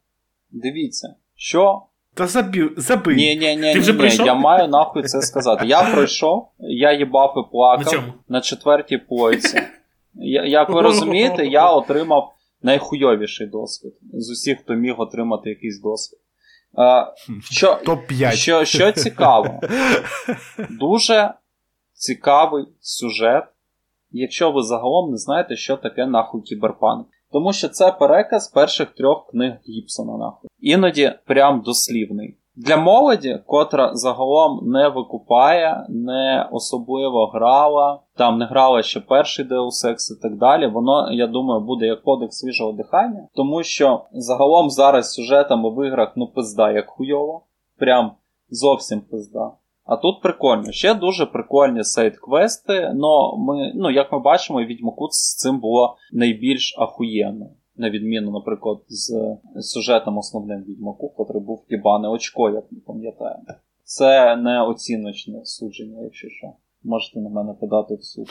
Дивіться, що Та забій, забий. Ні, ні, ні, Ти вже ні, я маю нахуй це сказати. Я пройшов, я їбав і плакав на четвертій плойці. Я- Як ви розумієте, я отримав найхуйовіший досвід з усіх, хто міг отримати якийсь досвід. Що, Топ-5. що, що цікаво, дуже цікавий сюжет, якщо ви загалом не знаєте, що таке нахуй кіберпанк. Тому що це переказ перших трьох книг Гібсона, нахуй. Іноді прям дослівний. Для молоді, котра загалом не викупає, не особливо грала, там не грала ще перший Deus Ex і так далі, воно, я думаю, буде як кодекс свіжого дихання, тому що загалом зараз сюжетами в іграх ну пизда як хуйово, прям зовсім пизда. А тут прикольно. Ще дуже прикольні сайт-квести, но ми, ну, як ми бачимо, Відьмаку з цим було найбільш ахуєнно. На відміну, наприклад, з сюжетом основним Відьмаку, котрий був Єбане очко, як ми пам'ятаємо. Це не оціночне судження, якщо що. Можете на мене подати в суд.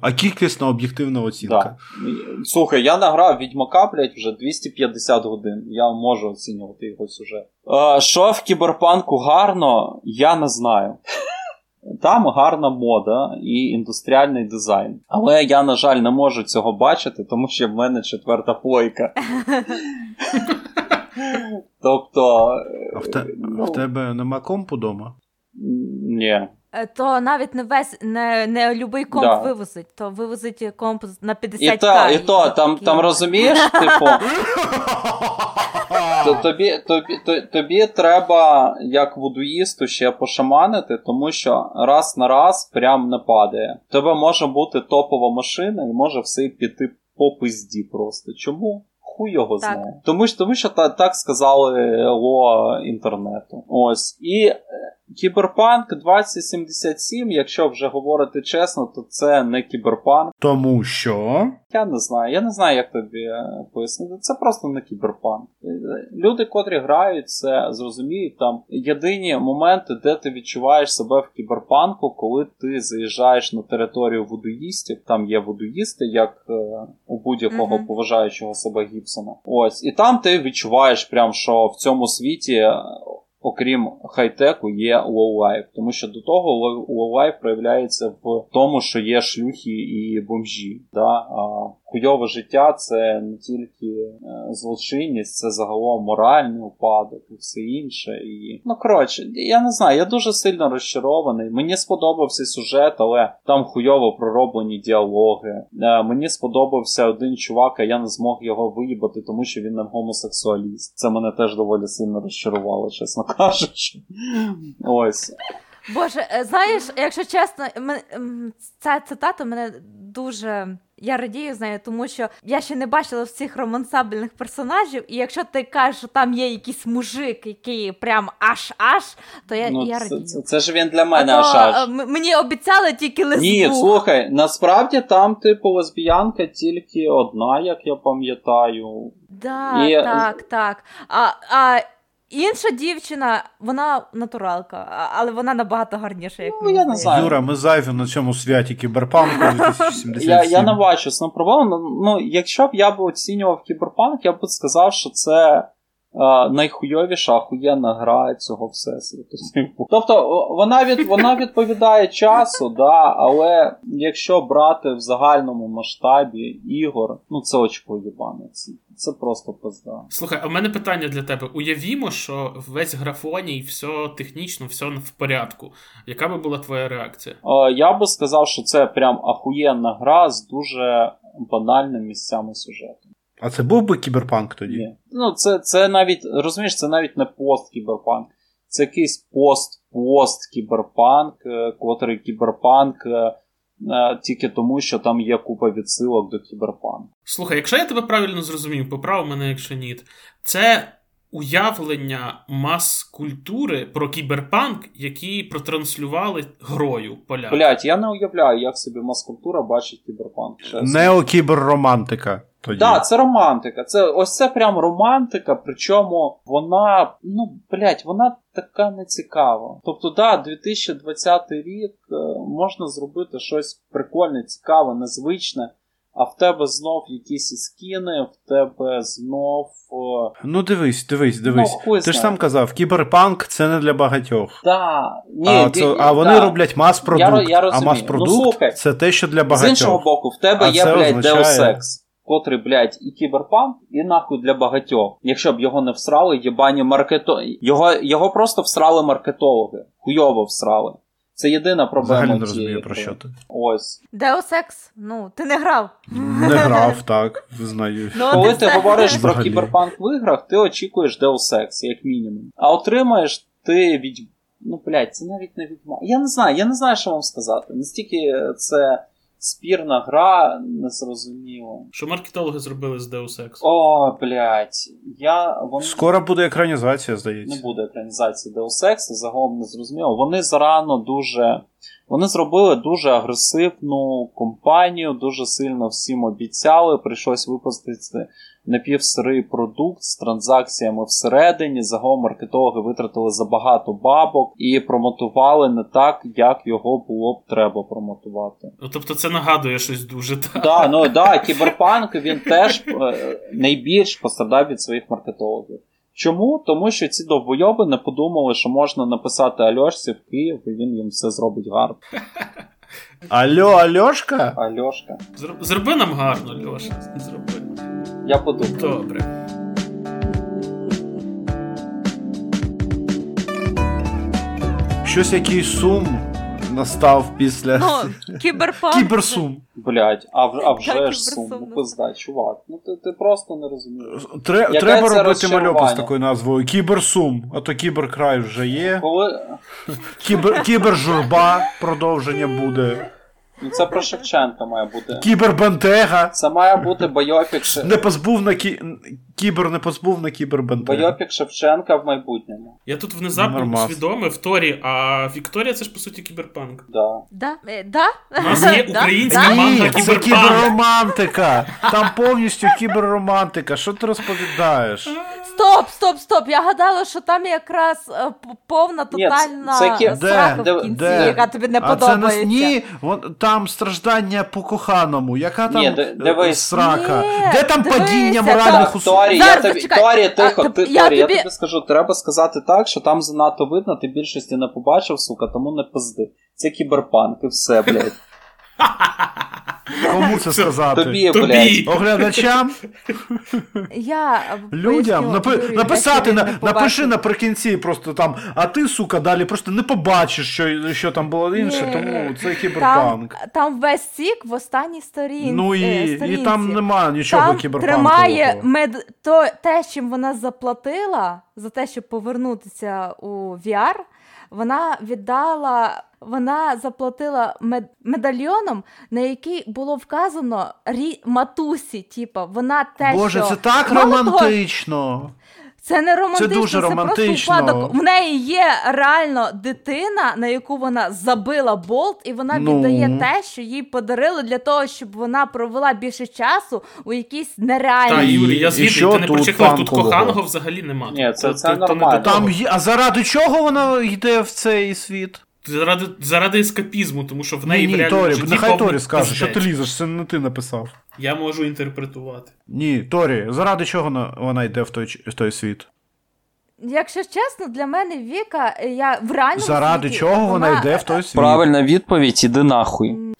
А кількісна об'єктивна оцінка. Да. Слухай, я награв Відьмака, блядь, вже 250 годин. Я можу оцінювати його сюжет. Е, що в кіберпанку гарно, я не знаю. Там гарна мода і індустріальний дизайн. Але я, на жаль, не можу цього бачити, тому що в мене четверта плойка. [laughs] Тобто. А в, те, ну, в тебе нема компу дома? Ні. Е, То навіть не весь не, не любий комп Да. вивозить, то вивозить комп на 50 І то, і то там, там розумієш, [laughs] типу. То [laughs] тобі, тобі, то- тобі треба, як вудуїсту, ще пошаманити, тому що раз на раз прям не падає. В тебе може бути топова машина і може все піти по пизді просто. Чому? Хуй його Так. знає. Тому що, тому що та, так сказали ло інтернету. Ось. І е, Кіберпанк 2077, якщо вже говорити чесно, то це не кіберпанк. Тому що. Я не знаю, я не знаю, як тобі е, пояснити. Це просто не кіберпанк. Е, Люди, котрі грають, це зрозуміють. Там єдині моменти, де ти відчуваєш себе в кіберпанку, коли ти заїжджаєш на територію вудуїстів. Там є вудуїсти, як е, у будь-якого Мгм. поважаючого себе Гібсона. Ось, і там ти відчуваєш, прям, що в цьому світі. Окрім хай-теку, є low-life. Тому що до того low-life проявляється в тому, що є шлюхи і бомжі. Да? Хуйове життя це не тільки е, злочинність, це загалом моральний упадок і все інше. І... Ну коротше, я не знаю, я дуже сильно розчарований. Мені сподобався сюжет, але там хуйово пророблені діалоги. Е, Мені сподобався один чувак, а я не змог його виїбати, тому що він не гомосексуаліст. Це мене теж доволі сильно розчарувало, чесно кажучи. Ось. Боже, е, знаєш, якщо чесно, ця цитата мене дуже. Я радію з нею, тому що я ще не бачила всіх романсабельних персонажів, і якщо ти кажеш, що там є якийсь мужик, який прям аж-аж, то я, Ну, я радію. це, це ж він для мене а аж аж. е, м- мені обіцяли тільки лесбу. Ні, слухай, насправді там, типу, лесбіянка тільки одна, як я пам'ятаю. Да, І- так, так. А, а інша дівчина, вона натуралка, але вона набагато гарніша, як Ну, я не знаю. Юра, ми зайві на цьому святі кіберпанку [laughs] 2077. Я, я не бачу з ним. Ну, якщо б я б оцінював кіберпанк, я б сказав, що це а, найхуйовіша ахуєнна гра цього всесвіту. [laughs] Тобто вона від, вона відповідає часу, да, але якщо брати в загальному масштабі ігор, ну це очко єбане. Це просто пизда. Слухай, а в мене питання для тебе. Уявімо, що весь графоній, все технічно, все в порядку. Яка би була твоя реакція? А, я би сказав, що це прям ахуєнна гра з дуже банальними місцями сюжету. А це був би кіберпанк тоді? Ні. Ну, це це навіть, розумієш, це навіть не пост-кіберпанк. Це якийсь пост-пост-кіберпанк, е, котрий кіберпанк е, е, тільки тому, що там є купа відсилок до кіберпанку. Слухай, якщо я тебе правильно зрозумів, поправ мене, якщо ні, це уявлення мас-культури про кіберпанк, які протранслювали грою поляки. Блять, я не уявляю, як собі мас-культура бачить кіберпанк. Неокіберромантика. Так, да, це романтика. Це ось це прям романтика, причому вона, ну, блять, вона така нецікава. Тобто, да, 2020 рік е, можна зробити щось прикольне, цікаве, незвичне. А в тебе знов якісь скіни, в тебе знов. Ну, дивись, дивись, дивись. Ну, Ти ж сам казав, кіберпанк це не для багатьох. Да, ні, А це, а вони да. роблять мас-продукт. Я, я а мас-продукт ну, це те, що для багатьох. З іншого боку, в тебе а є, блядь, означає... Deus Ex котрий, блядь, і кіберпанк, і нахуй для багатьох. Якщо б його не всрали, єбані маркето... Його його просто всрали маркетологи. Хуйово всрали. Це єдина проблема. Взагалі не розумію, про що ти. Ось. Deus Ex? Ну, ти не грав. Не грав, так. Знаю. Ну, Коли ти, говориш про кіберпанк в іграх, ти очікуєш Deus Ex, як мінімум. А отримаєш ти від. Ну, блядь, це навіть не відьма. Я не знаю, я не знаю, що вам сказати. Настільки це спірна гра, незрозуміло. Що маркетологи зробили з Deus Ex? О, блядь. Я, вони... Скоро буде екранізація, здається. Не буде екранізації Deus Ex, загалом не зрозуміло. Вони зарано дуже. Вони зробили дуже агресивну компанію, дуже сильно всім обіцяли. Прийшлось випустити напівсирий продукт з транзакціями всередині. Загалом маркетологи витратили забагато бабок і промотували не так, як його було б треба промотувати. Ну, Тобто це нагадує щось дуже так. Да, ну да, кіберпанк він теж е, найбільш пострадав від своїх маркетологів. Чому? Тому що ці довбойоби не подумали, що можна написати Альошці в Київ, і він їм все зробить гарно. Алло, Альошка? Альошка. Зроби нам гарно, Льоша. Зроби. Я подумаю. Добре. Щось якийсь сум настав після ну, [laughs] кіберпанк. Кіберсум. Блять, а а вже ж сум, ну пизда, чувак. Ну ти ти просто не розумієш. Тре, треба робити мальопу з такою назвою Кіберсум, а то кіберкрай вже є. Коли... Кібер, Кібержурба продовження буде. Ну це про Шевченка має бути. Кібербентега. Це має бути байопік. Не позбувна кі... Кібер непозбувна кібербентега. Байопік Шевченка в майбутньому. Я тут внезапно Нормас. усвідомив Торі, а Вікторія це ж по суті кіберпанк. Да. Да? Е, да? У нас є [laughs] українська да? манга кіберпанк. Це кіберромантика. Там повністю кіберромантика. Що ти розповідаєш? Стоп, стоп, стоп. Я гадала, що там якраз е, повна тотальна Ні, це, срака де, в кінці, де? яка тобі не а подобається. Це, ні, вон, там страждання по коханому. Яка там ні, е, дивись. срака? Ні, Де там дивися, падіння моральних усуд? Торі, я тобі, Торі, тихо, а, ти, я, тобі... я тобі скажу, треба сказати так, що там занадто видно, ти більшості не побачив, сука, тому не пизди. Це кіберпанк і все, блядь. Кому це сказати? Тобі, блядь. Оглядачам? Я Людям напи- написати, на, напиши наприкінці просто там, а ти, сука, далі просто не побачиш, що що там було інше, тому це кіберпанк. Там, там весь сік в останній сторінці. Ну і і там немає нічого там кіберпанкового. тримає мед... то, те, чим вона заплатила за те, щоб повернутися у VR, вона віддала, вона заплатила мед, медальйоном, на який було вказано рі матусі. Типа, вона те, Боже, що... це так романтично. Того, це не романтично, це дуже романтично. це просто випадок. В неї є реально дитина, на яку вона забила болт, і вона ну. віддає те, що їй подарили для того, щоб вона провела більше часу у якійсь нереальній... Та, Юрій, я звідти, ти не прочекав, тут коханого взагалі немає. Ні, це, це нормально. Там, а заради чого вона йде в цей світ? Заради заради ескапізму, тому що в неї ні, ні, в Торі, нехай Торі скаже, що ти лізеш, це не ти написав. Я можу інтерпретувати. Ні, Торі, заради чого вона йде в той в той світ? Якщо чесно, для мене Віка, я в реальному Заради світі, чого вона йде в той світ? Правильна відповідь, іди нахуй.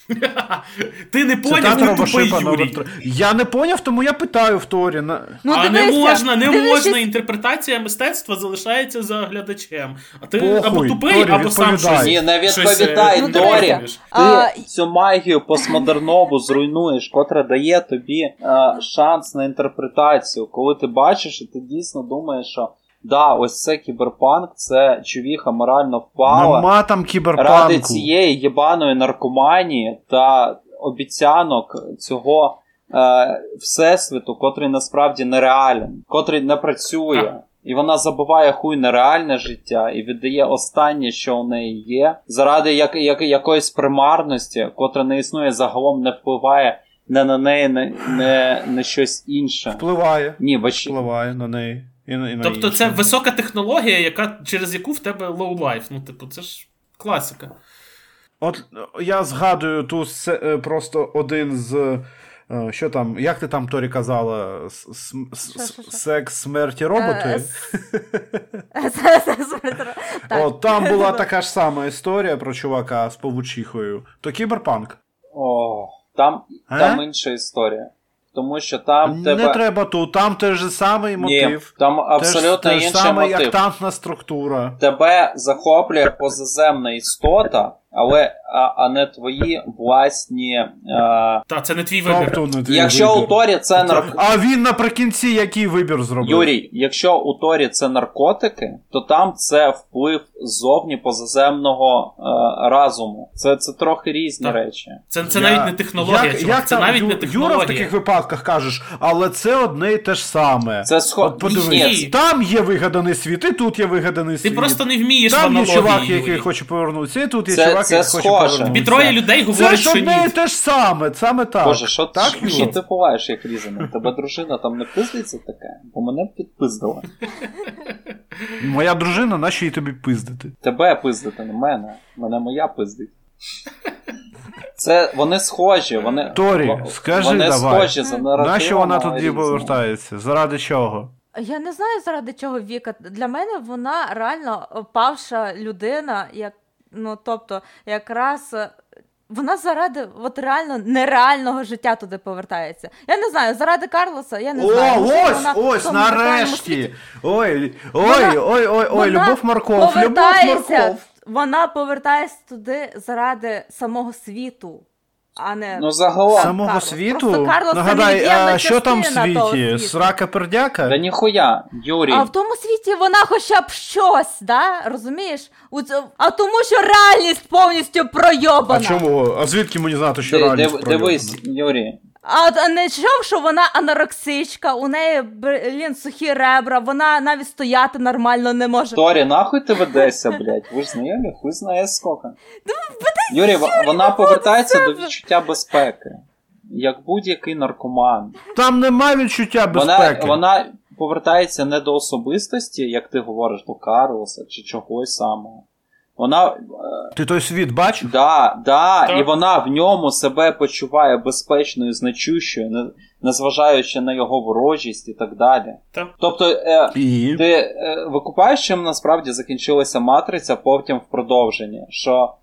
Ти не поняв, ти тупий, Юрій. Я не поняв, тому я питаю в Торі. На... Ну, а не можна, не дивлячись- можна. Інтерпретація мистецтва залишається за глядачем. А ти Похуй, або тупий, Торі, або сам щось. Ні, не щось, відповідай, е, Ну, Торі. дивися. Ти А, цю магію постмодернову зруйнуєш, котра дає тобі е, шанс на інтерпретацію. Коли ти бачиш, і ти дійсно думаєш, що да, ось це кіберпанк, це чувіха морально впала. Нема там кіберпанку. ради цієї єбаної наркоманії та обіцянок цього е, всесвіту, котрий насправді нереален, котрий не працює. І вона забуває хуй на реальне життя і віддає останнє, що у неї є, заради як, як, якоїсь примарності, котра не існує, загалом не впливає не на неї, не, не, не щось інше. Впливає. Ні, бач... Впливає на неї. І на, і на Тобто це висока технологія, яка, через яку в тебе low life. Ну, типу, це ж класика. От е, я згадую ту е, просто один з. е, Що там, як ти там Торі казала? Секс, смерті, Е, [laughs] роботи? Так. От там була [laughs] така ж сама історія про чувака з павучихою. То кіберпанк. О, там інша історія. Тому що там Не тебе. треба тут, там той же самий Ні, мотив. там абсолютно інший мотив. як тантна структура. Тебе захоплює позаземна істота, але а, а не твої власні. Е, Та, це не твій вибір. Тобто, не твій якщо вибір. у Торі це нарко... А він наприкінці який вибір зробив? Юрій, якщо у Торі це наркотики, то там це вплив ззовні позаземного е, разуму. Це, це трохи різні Так. речі. Це, це Я- навіть не технологія, як, як це там, навіть Ю- не Юра в таких випадках кажеш, але це одне і те ж саме. Це схо... От Ні. там є вигаданий світ, і тут є вигаданий Ти просто не вмієш там є чувак, який хоче повернутися, і тут є Це- чувак, це хоче схоже. повернутися. Тобі троє людей Це говорять, ж що одне ні. і те ж саме, саме так. Боже, що, так, що, що ти буваєш як різаний? Тебе дружина там не пиздиться таке, бо мене б підпиздила. Моя дружина, наче їй тобі пиздити. Тебе пиздити, не мене. Мене моя пиздить. Це вони схожі, вони. Торі, скажи вони давай. схожі за наративом. Нащо вона тоді повертається? Заради чого? Я не знаю, заради чого Віка. Для мене вона реально павша людина, як ну тобто, якраз. е, Вона заради от реально нереального життя туди повертається. Я не знаю, заради Карлоса, я не О, знаю. ось, вона ось, нарешті. Ой, ой, Вона- ой, ой, ой, Любов Марков, Любов Марков. Вона повертається туди заради самого світу, а не Ну загалом. Самого Карлос. світу? Просто Карлос Нагадай, а що там в світі? Срака пердяка? Да ніхуя, Юрій. А в тому світі вона хоча б щось, да? розумієш? У ц- А тому, що реальність повністю пройобана. А чому? А звідки мені знати, що Ди- реальність див- пройобана? Дивись, Юрій. А от не чув, що вона анорексичка, у неї блін, сухі ребра, вона навіть стояти нормально не може. Торі, нахуй ти ведешся, блядь? Ви ж знайомі, хуй знає скільки. Юрій, вона повертається до відчуття безпеки. Як будь-який наркоман. Там нема відчуття безпеки. Вона, вона повертається не до особистості, як ти говориш, до Карлоса чи чогось самого. Вона е, Ти той світ бачив? Да, да, Так. і вона в ньому себе почуває безпечною, значущою, незважаючи на його ворожість і так далі. Так. Тобто, е, І. ти е, викупаєш, чим насправді закінчилася матриця потім в продовженні. Що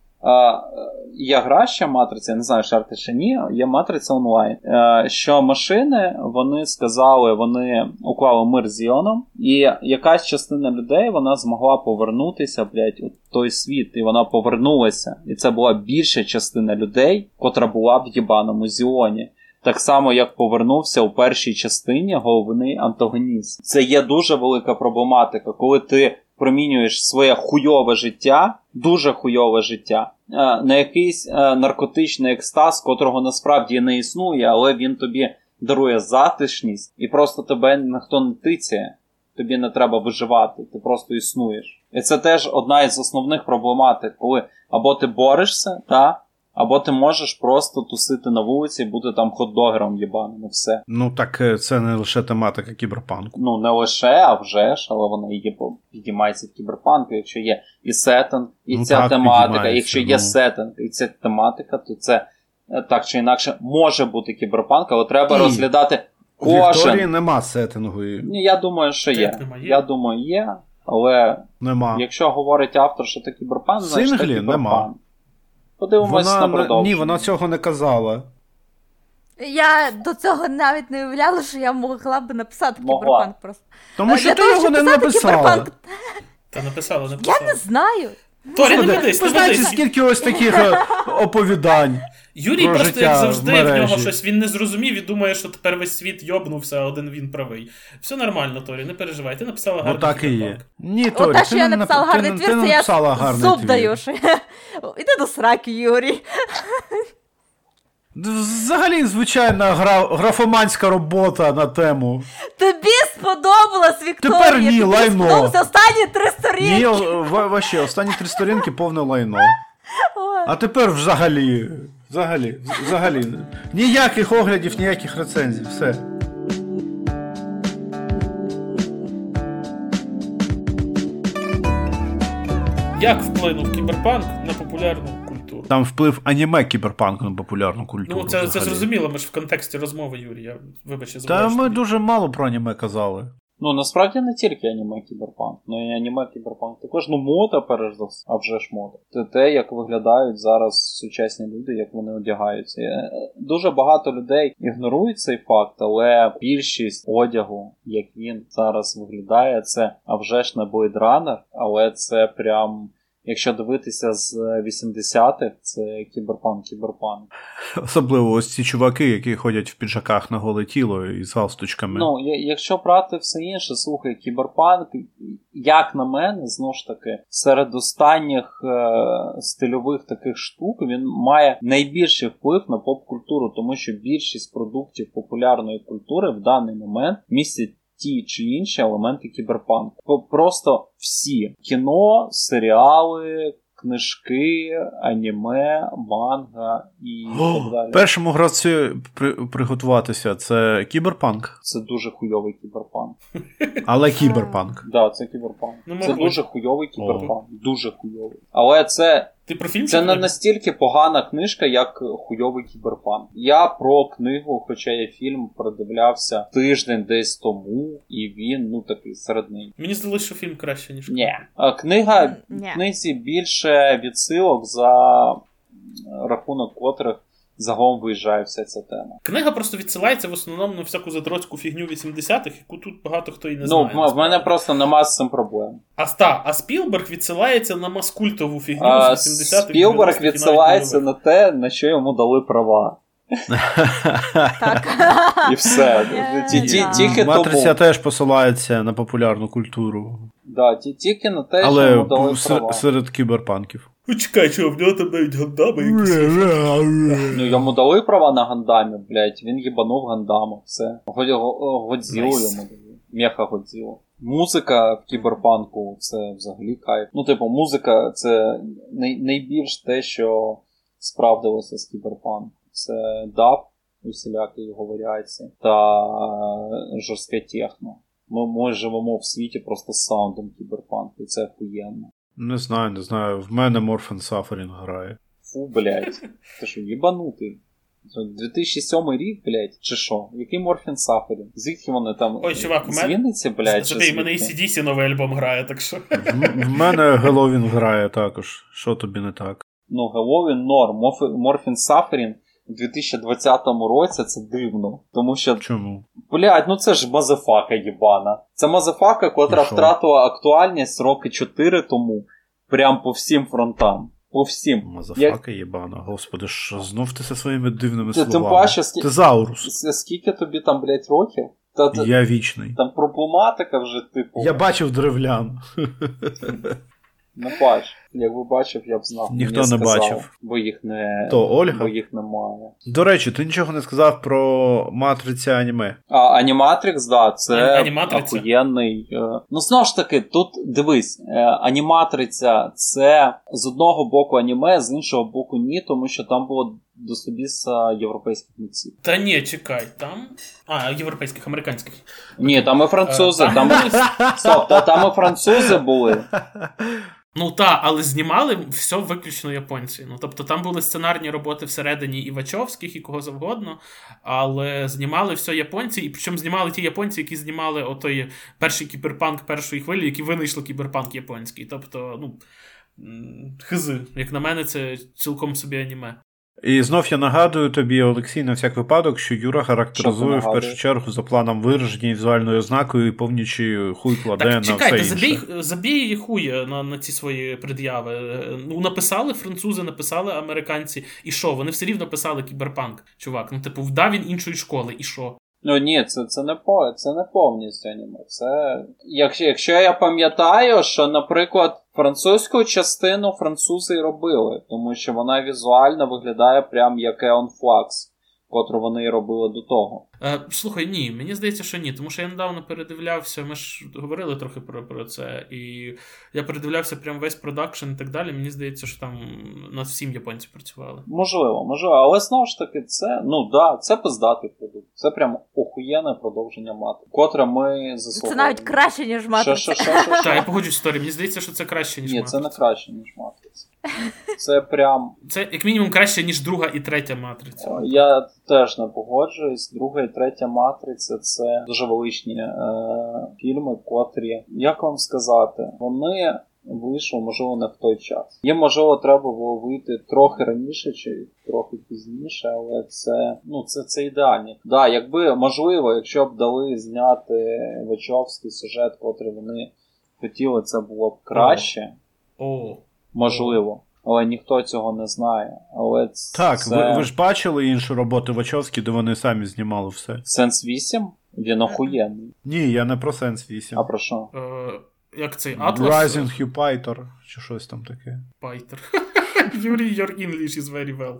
є гра ще матриця, я не знаю, шарти чи ні, є матриця онлайн. Е, що машини вони сказали, вони уклали мир з Іоном, і якась частина людей вона змогла повернутися, блядь, у той світ, і вона повернулася. І це була більша частина людей, котра була в єбаному Зіоні. Так само, як повернувся у першій частині головний антагоніст. Це є дуже велика проблематика, коли ти промінюєш своє хуйове життя, дуже хуйове життя, е, на якийсь е, наркотичний екстаз, котрого насправді не існує, але він тобі дарує затишність, і просто тебе ніхто не тицяє. Тобі не треба виживати, ти просто існуєш. І це теж одна із основних проблематик, коли або ти борешся, та, або ти можеш просто тусити на вулиці і бути там хот-догером єбаним, і все. Ну так е, це не лише тематика кіберпанку. Ну, не лише, а вже ж, але вона є, підіймається в кіберпанку, якщо є і сеттинг, і Ну, ця так, тематика. Якщо є ну. сеттинг і ця тематика, то це е, так чи інакше може бути кіберпанк, але треба І розглядати У Вікторії кожен. нема сеттингу. Ні, я думаю, що є. Є. Я думаю, є. Але Нема. якщо говорить автор, що це кіберпанк, значить це Синглі кіберпанк. нема. Подивимось Вона, на продовження. ні, вона цього не казала. Я до цього навіть не уявляла, що я могла би написати Могла. кіберпанк просто. Тому що для ти того, його не написала. кіберпанк, Та написала, Я не знаю. Торі, не ведись, ви не знаєте, ведись. скільки ось таких [laughs] е, оповідань. Юрій про просто, як завжди, в, мережі. нього щось він не зрозумів і думає, що тепер весь світ йобнувся, а один він правий. Все нормально, Торі, не переживай. Ти написала Ну гарний так і є. Ні, Торі, От те, ти що я не написала гарний ти, твір, це я зуб даю. [laughs] Іди до сраки, Юрій. Взагалі, звичайна гра, графоманська робота на тему. Тобі сподобалась Вікторія. Тепер ні, тобі лайно. сподобалися останні три Ні, сторінки. о, ва- вообще, останні три сторінки повне лайно. [laughs] А тепер взагалі. Взагалі, взагалі. Ніяких оглядів, ніяких рецензій, все. Як вплинув кіберпанк на популярну культуру? Там вплив аніме кіберпанку на популярну культуру. Ну, це, це зрозуміло, ми ж в контексті розмови, Юрій. Я вибач, Та ми тобі- дуже мало про аніме казали. Ну насправді не тільки аніме кіберпанк, ну і аніме кіберпанк також ну мода перш за все, а вже ж мода. Це те, як виглядають зараз сучасні люди, як вони одягаються. Е, Дуже багато людей ігнорують цей факт, але більшість одягу, як він зараз виглядає, це а вже ж не Runner, але це прям. Якщо дивитися з 80-х, це кіберпанк, кіберпанк. Особливо ось ці чуваки, які ходять в піджаках на голе тіло і з галстучками. Ну, якщо брати все інше, слухай, кіберпанк, як на мене, знову ж таки, серед останніх е- стильових таких штук він має найбільший вплив на поп-культуру, тому що більшість продуктів популярної культури в даний момент містять. Ті чи інші елементи кіберпанку. Просто всі кіно, серіали, книжки, аніме, манга і О, так далі. першому гравцю при, приготуватися це кіберпанк, Це дуже хуйовий кіберпанк. [laughs] але кіберпанк. Да, це кіберпанк. Ну, це мабуть. дуже хуйовий кіберпанк. Дуже хуйовий. Але це, Ти про фільм це не настільки погана книжка, як хуйовий кіберпанк. Я про книгу, хоча я фільм продивлявся тиждень десь тому, і він ну такий середний. Мені здалося, що фільм краще, ніж Ні. Книга Ні. в книзі більше відсилок за рахунок котрих загалом виїжджає вся ця тема. Книга просто відсилається в основному на всяку задроцьку фігню 80-х, яку тут багато хто і не ну, знає. в- в мене просто нема з цим проблем. А, ста, а Спілберг відсилається на маскультову фігню А, з 80-х. Спілберг 90-х і навіть відсилається на те, на що йому дали права. Так. І все. Да. Тільки Матриця теж посилається на популярну культуру, Да, тільки на те, що йому дали права. серед кіберпанків. О, чекай, що в нього там навіть гандами якісь. Ну, йому дали права на гандамі, блядь, він їбанув гандама, все. Годзілу йому дали. Меха Годзілу. Музика в кіберпанку це взагалі кайф. Ну, типу, музика це най- найбільш те, що справдилося з кіберпанку. Це даб, усілякі його варіації, та е, жорстке техно. Ми, ми живемо в світі просто з саундом кіберпанку, і це охуєнно. Не знаю, не знаю. В мене Morphine Suffering грає. Фу, блядь. Ти що, їбанутий? Це 2007 рік, блядь, чи що? Який Morphine Suffering? Звідки вони там? Ой, чувак, у мене- Вінниці, блядь, чи Забій, в мене звідки? ACDC новий альбом грає, так що. В, в мене Геловін грає також. Що тобі не так? Ну, Геловін норм. Морфін Сафарін у 2020 році це дивно. Тому що, Чому? блядь, ну це ж мазефака їбана. Це мазефака, котра втратила актуальність роки 4 тому. Прям по всім фронтам. По всім. Мазафака єбана. Господи, що знов ти зі своїми дивними Ти- тим словами. паче, скі- Скільки тобі там, блядь, років? Та, та- Я вічний. Там проблематика вже, типу. Я бачив древлян. Не бачу. Якби бачив, я б знав. Ніхто не сказав, бачив. Бо їх не То Ольга? бо їх немає. До речі, ти нічого не сказав про матриця аніме. А Аніматрикс, да, це охуєнний. е, Ну, знову ж таки, тут дивись, е, аніматриця це з одного боку аніме, з іншого боку ні, тому що там було до собі собіса європейських митців. Та ні, чекай, там. А, європейських, американських. Ні, там і французи, Е, там Стоп, та там і французи були. [laughs] Ну так, але знімали все виключно японці. Ну тобто там були сценарні роботи всередині і Вачовських, і кого завгодно, але знімали все японці, і причому знімали ті японці, які знімали отой перший кіберпанк першої хвилі, які винайшли кіберпанк японський. Тобто, ну хизи, як на мене, це цілком собі аніме. І знов я нагадую тобі, Олексій, на всяк випадок, що Юра характеризує в першу чергу за планом вираження і візуальною ознакою і повнічі хуй кладе так, на чекайте, все інше. забій, забій хуй на на ці свої пред'яви. Ну, написали французи, написали американці, і що? Вони все рівно писали кіберпанк, чувак. Ну, типу, вдав він іншої школи, і що? Ну ні, це це, не по, це не повністю аніме. Це. Якщо якщо я пам'ятаю, що, наприклад, французьку частину французи робили, тому що вона візуально виглядає прям як Eon Flux котру вони робили до того. Е, Слухай, ні, мені здається, що ні. Тому що я недавно передивлявся, ми ж говорили трохи про про це, і я передивлявся прям весь продакшн і так далі. Мені здається, що там над всім японці працювали. Можливо, можливо, але знову ж таки, це ну да, це пиздатий продукт. Це прям охуєнне продовження мати, котре ми заслуговуємо. Це навіть краще, ніж мати. Так, я погоджусь з Мені здається, що це краще, ніж Ні, це не краще, ніж матриця. Це прям. Це як мінімум краще, ніж друга і третя матриця. Я теж не погоджуюсь. Друга і третя матриця це дуже величні е, фільми, котрі, як вам сказати, вони вийшли, можливо, не в той час. Їм, можливо, треба було вийти трохи раніше чи трохи пізніше, але це ну, це, це ідеально. Да, якби можливо, якщо б дали зняти Вачовський сюжет, котрий вони хотіли, це було б краще. О. Можливо але ніхто цього не знає. Але Так, це... ви, ви ж бачили іншу роботу Вачовські, де вони самі знімали все. Сенс 8? Він охуєнний. Ні, я не про Sense 8. А про що? Е, Як цей Атлас? Rising Jupiter, чи щось там таке. Jupiter. [laughs] Юрій, your English is very well.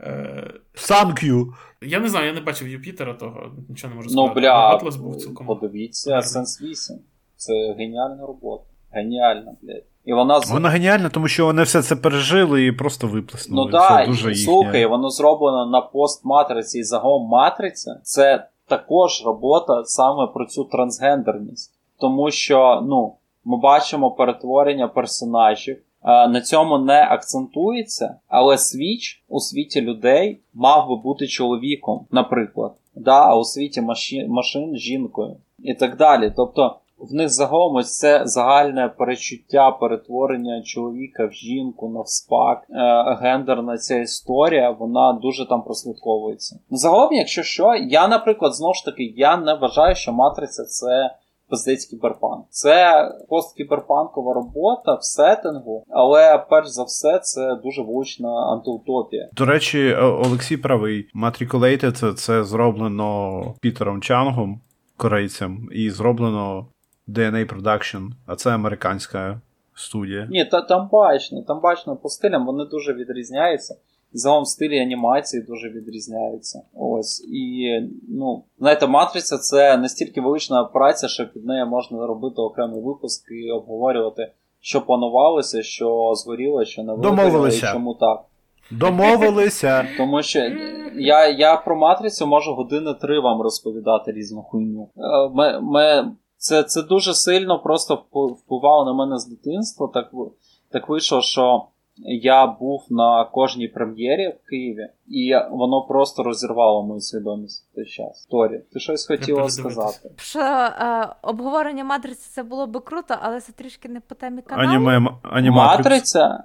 Uh, Thank you. Я не знаю, я не бачив Юпітера того, нічого не можу ну, сказати. Ну, бля, Атлас був цілком. Подивіться, Sense 8. Це геніальна робота. Геніальна, блядь. І вона Вона геніальна, тому що вони все це пережили і просто виплеснули. Ну так, да, слухай, воно зроблено на постматриці і загалом матриця. Це також робота саме про цю трансгендерність. Тому що ну, ми бачимо перетворення персонажів. На цьому не акцентується, але свіч у світі людей мав би бути чоловіком, наприклад, да, а у світі машин, машин жінкою і так далі. Тобто в них загалом ось це загальне перечуття перетворення чоловіка в жінку, навспак, е, гендерна ця історія, вона дуже там прослідковується. Загалом, якщо що, я, наприклад, знову ж таки, я не вважаю, що матриця це. Пиздець кіберпанк. Це посткіберпанкова робота в сеттингу, але перш за все це дуже влучна антиутопія. До речі, Олексій правий. Matriculated це, це зроблено Пітером Чангом, корейцем, і зроблено DNA Production, а це американська студія. Ні, та там бачно, там бачно по стилям вони дуже відрізняються. Загалом стилі анімації дуже відрізняються. Ось. І, ну, знаєте, матриця це настільки велична праця, що під нею можна робити окремий випуск і обговорювати, що планувалося, що згоріло, що не вигоріло, і чому так. Домовилися. [laughs] Тому що я я про матрицю можу години три вам розповідати різну хуйню. Е, ми, ми це це дуже сильно просто впливало на мене з дитинства. Так так вийшло, що я був на кожній прем'єрі в Києві, і воно просто розірвало мою свідомість в той час. Торі, ти щось хотіла сказати? Що е, обговорення матриці це було би круто, але це трішки не по темі каналу. Аніме, Матриця?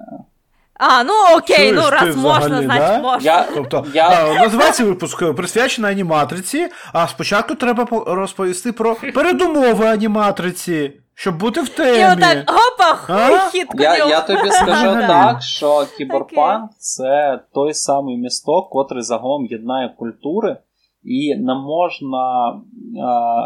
А, ну окей, Чуєш, ну раз можна, значить да? можна. Я, тобто, я... називається випуск присвячена аніматриці, а спочатку треба розповісти про передумови аніматриці, щоб бути в темі. І отак, опа, Я я тобі скажу так, що кіберпанк це той самий місток, котрий загалом єднає культури і не можна е,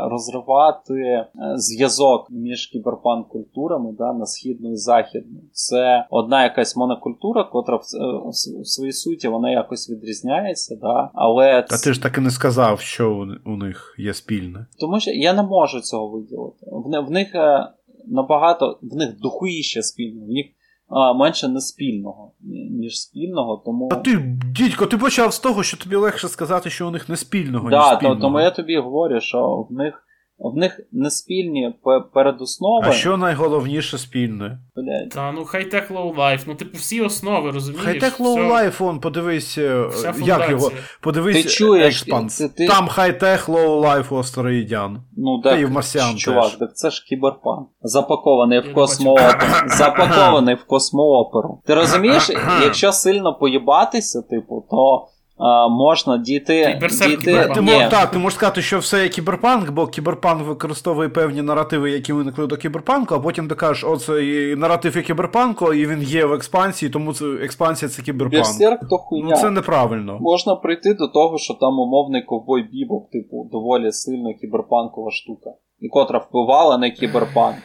розривати е, зв'язок між кіберпанк-культурами да, на східну і західну. Це одна якась монокультура, котра в, в, в своїй суті вона якось відрізняється. Да, але Та ти ж так і не сказав, що у, у них є спільне. Тому що я не можу цього виділити. В, в них е, набагато в них духуїще спільне. В них а, менше не спільного, ніж спільного. тому... А ти, дідько, ти почав з того, що тобі легше сказати, що у них не спільного, да, ніж спільного. То, тому я тобі говорю, що в них В них не спільні передоснови. А що найголовніше спільне? Блядь. Та ну хай-тек low-life, ну типу всі основи, розумієш? Low Life, он, подивись, е, як його. Подивись Ти чуєш, Expanse. ти- ти- Там Life у астероїдян. Ну, Та так, і в Марсіан чувак, теж. так це ж кіберпанк. Запакований в космооперу. [coughs] Запакований в космооперу. Ти розумієш, [coughs] якщо сильно поїбатися, типу, то можна дійти. Ти берсерк дійти... Ти, Ні, мож, так, ти можеш сказати, що все є кіберпанк, бо кіберпанк використовує певні наративи, які виникли до кіберпанку, а потім ти кажеш, оце і наратив є кіберпанку, і він є в експансії, тому це експансія це кіберпанк. Берсерк то хуйня. Ну це неправильно. Можна прийти до того, що там умовний ковбой бібоп, типу, доволі сильно кіберпанкова штука, і котра впливала на кіберпанк.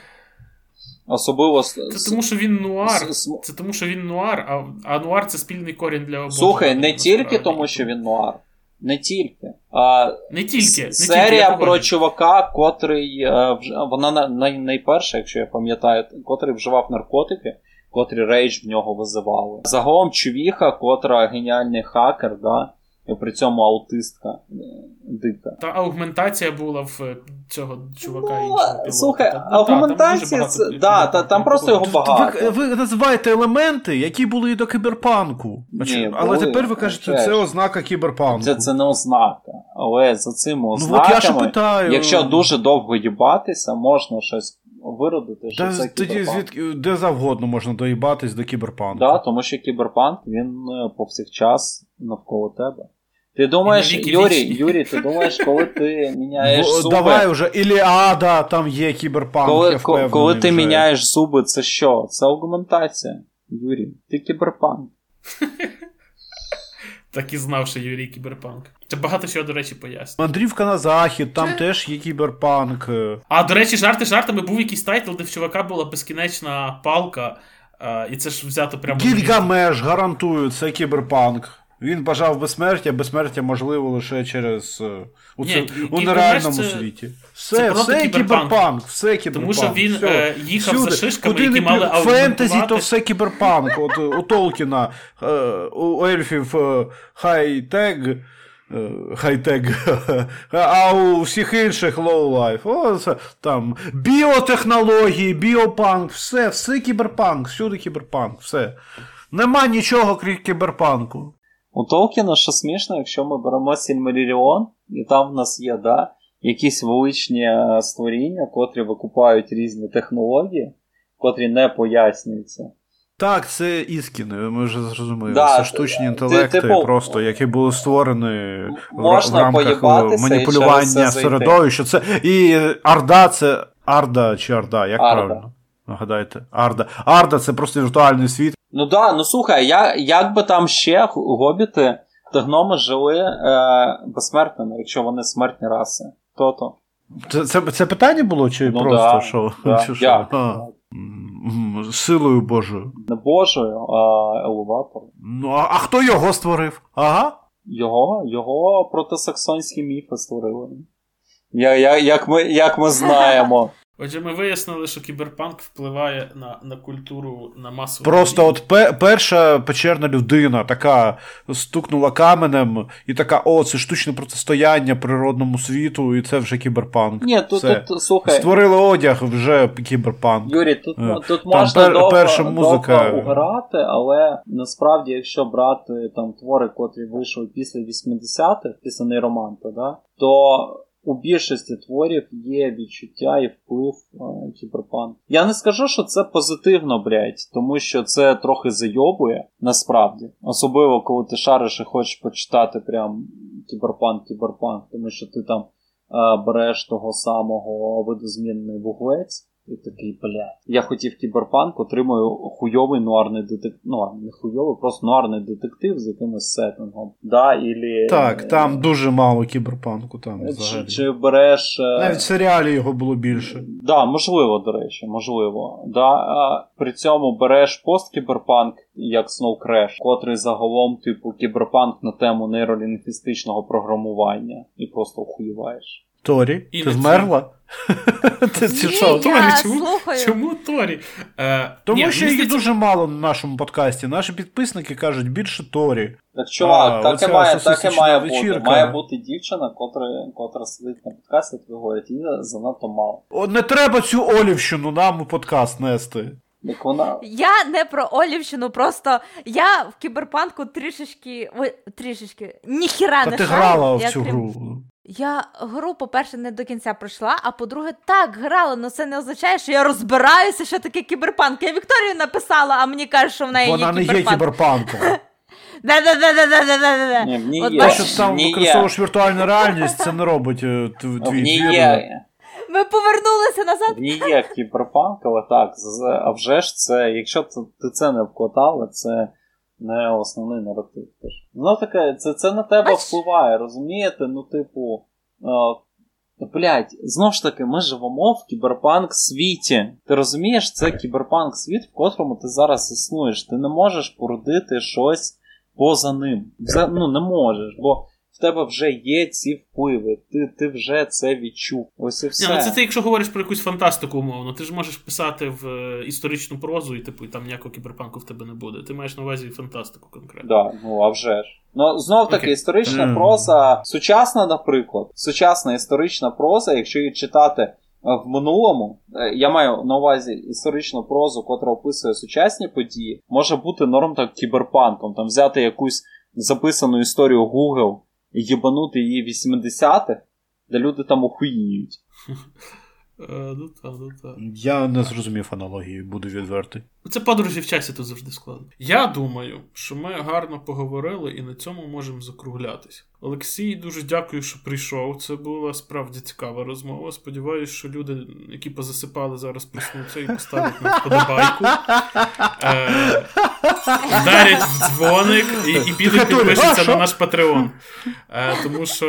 Особливо Це тому, що він нуар. Це тому, що він нуар, а, а нуар це спільний корінь для обох. Слухай, не тільки тому, що він нуар. Не тільки. А, Не тільки. Не Серія тільки, про чувака, котрий е, вона най, найперша, якщо я пам'ятаю, котрий вживав наркотики, котрі рейдж в нього визивали. Загалом чувіха, котра геніальний хакер, да, при цьому аутистка е, дика. Та аугментація була в е, цього чувака Ну, іншого слухай, Та- ну, та, там це- да, та- там просто його багато. Ви, ви називаєте елементи, які були і до кіберпанку. Ні, Але були, тепер ви кажете, окей. це ознака кіберпанку. Це, це не ознака. Але за цими ну от я ознаками, питаю. якщо дуже довго їбатися, можна щось виродити, що Та, це тоді звідки де завгодно можна доїбатись до кіберпанку. Да, тому що кіберпанк він е, повсякчас навколо тебе. Ти думаєш, Юрій. Юрій, ти думаєш, коли ти міняєш зуби, Давай уже, Іліада, там є кіберпанк, коли, я впевнений коли ти вже. міняєш зуби, це що? Це аугментація. Юрій, ти кіберпанк. Так і знав, що Юрій Кіберпанк. Це багато чого, до речі, пояснює. Мандрівка на захід, там теж є кіберпанк. е. А до речі, жарти жартами був якийсь title, де в чувака була безкінечна палка, а, і це ж взято прямо. Гільгамеш, гарантую, це кіберпанк. Він бажав безсмертя, безсмертя можливо лише через е, у, Ні, це- у нереальному це- світі. Все, просто все кіберпанк. все кіберпанк. Тому що він все. е, їхав Всюди. за шишками, Куди які не мали Фентезі, то все кіберпанк. От у Толкіна, е, у ельфів е, хай-тек. е, Хай-тек, [laughs] а у всіх інших low-life. Там біотехнології, біопанк, все, все кіберпанк, всюди кіберпанк, все. Нема нічого крім кіберпанку. У Толкіна, що смішно, якщо ми беремо Сільмаріліон, і там в нас є, да, якісь величні е, створіння, котрі викупають різні технології, котрі не пояснюються. Так, це іскіни, ми вже зрозуміли. Да, це штучні ти- інтелекти, типу, просто, які були створені в, можна в рамках е, маніпулювання середовища. Це і Арда це Арда чи Арда, як Арда. правильно? Нагадайте, Арда. Арда це просто віртуальний світ. Ну да, ну слухай, я, як би там ще гобіти та гноми жили е, безсмертними, якщо вони смертні раси. То-то. Це, це, це питання було, чи Ну просто да, що? да. чи що? Як? А, Силою Божою. Не Божою, а елеватором. Ну, а, а хто його створив? Ага. Його, його протосаксонські міфи створили. Я, я, як, ми, як ми знаємо. [laughs] Отже, ми вияснили, що кіберпанк впливає на, на культуру, на масову. Просто от пе- перша печерна людина така стукнула каменем і така: о, це штучне протистояння природному світу, і це вже кіберпанк. Ні, тут, Все. тут слухай, Створили одяг вже кіберпанк. Юрій, тут, Е, тут там можна пер- довго, перша музика- довго уграти, але насправді, якщо брати там твори, котрі вийшли після 80-х, після нейроманта, да, то у більшості творів є відчуття і вплив е, кіберпанк. Я не скажу, що це позитивно, блять, тому що це трохи зайобує, насправді. Особливо, коли ти шариш і хочеш почитати прям кіберпанк, кіберпанк, тому що ти там е, береш того самого видозмінний вуглець. І такий, блядь. Я хотів кіберпанк, отримую хуйовий нуарний детектив. Ну, не хуйовий, просто нуарний детектив з якимось сеттингом. Да, ілі, Так, е, там дуже мало кіберпанку. Там чи, взагалі. чи береш. е, Навіть в серіалі його було більше. Да, можливо, до речі, можливо. Да, а при цьому береш посткіберпанк, як Snow Crash, котрий загалом, типу, кіберпанк на тему нейролінгвістичного програмування, і просто охуєваєш. Торі, І ти змерла? [laughs] Ти Ні, що? я Торі, чому, слухаю. чому Торі? Е, Тому ні, що їх дуже мало на нашому подкасті. Наші підписники кажуть більше Торі. Так, чувак, А, так, і має, так і має бути. Має бути дівчина, котра, котра сидить на подкасті, тобі говорить, її занадто мало. О, не треба цю Олівщину нам у подкаст нести. Як вона. Я не про Олівщину, просто я в кіберпанку трішечки. Ой, трішечки. Ніхіра Та не ти шарю. грала в цю крім- гру. Я гру, по-перше, не до кінця пройшла, а по-друге, так грала, але це не означає, що я розбираюся, що таке кіберпанк. Я Вікторію написала, а мені кажуть, що в неї Вона є не є кіберпанком. [laughs] Ні. Те, що там використовуєш віртуальну реальність, це не робить е, твій є. Ми повернулися назад. В ній є кіберпанк, але так, а вже ж це, якщо ти, ти це не вкладала, це не основний наратив. теж. Ну таке, це, це на тебе а впливає, розумієте? Ну, типу. Е, блять, знову ж таки, ми живемо в кіберпанк світі. Ти розумієш, це кіберпанк світ, в котрому ти зараз існуєш. Ти не можеш породити щось поза ним. Це, ну, не можеш, бо в тебе вже є ці впливи, ти, ти вже це відчув. Ось і все. Ні, ну це ти, якщо говориш про якусь фантастику умовно, ти ж можеш писати в е, історичну прозу, і типу і там ніякого кіберпанку в тебе не буде. Ти маєш на увазі фантастику конкретно. Да, ну а вже ж. Ну, знов таки, Окей. історична Мгм. проза, сучасна, наприклад, сучасна історична проза, якщо її читати е, в минулому, е, я маю на увазі історичну прозу, котра описує сучасні події, може бути норм так кіберпанком. Там взяти якусь записану історію Google їбанути її 80-х, де люди там охуїють. Е, ну ну. Я не зрозумів аналогії, буду відвертий. Це подорожі в часі тут завжди складно. Я думаю, що ми гарно поговорили і на цьому можемо закруглятись. Олексій, дуже дякую, що прийшов. Це була справді цікава розмова. Сподіваюсь, що люди, які позасипали зараз, проснуться і поставлять на вподобайку. Е, Вдарять в дзвоник і, і підуть підпишуться на наш Патреон. Е, тому що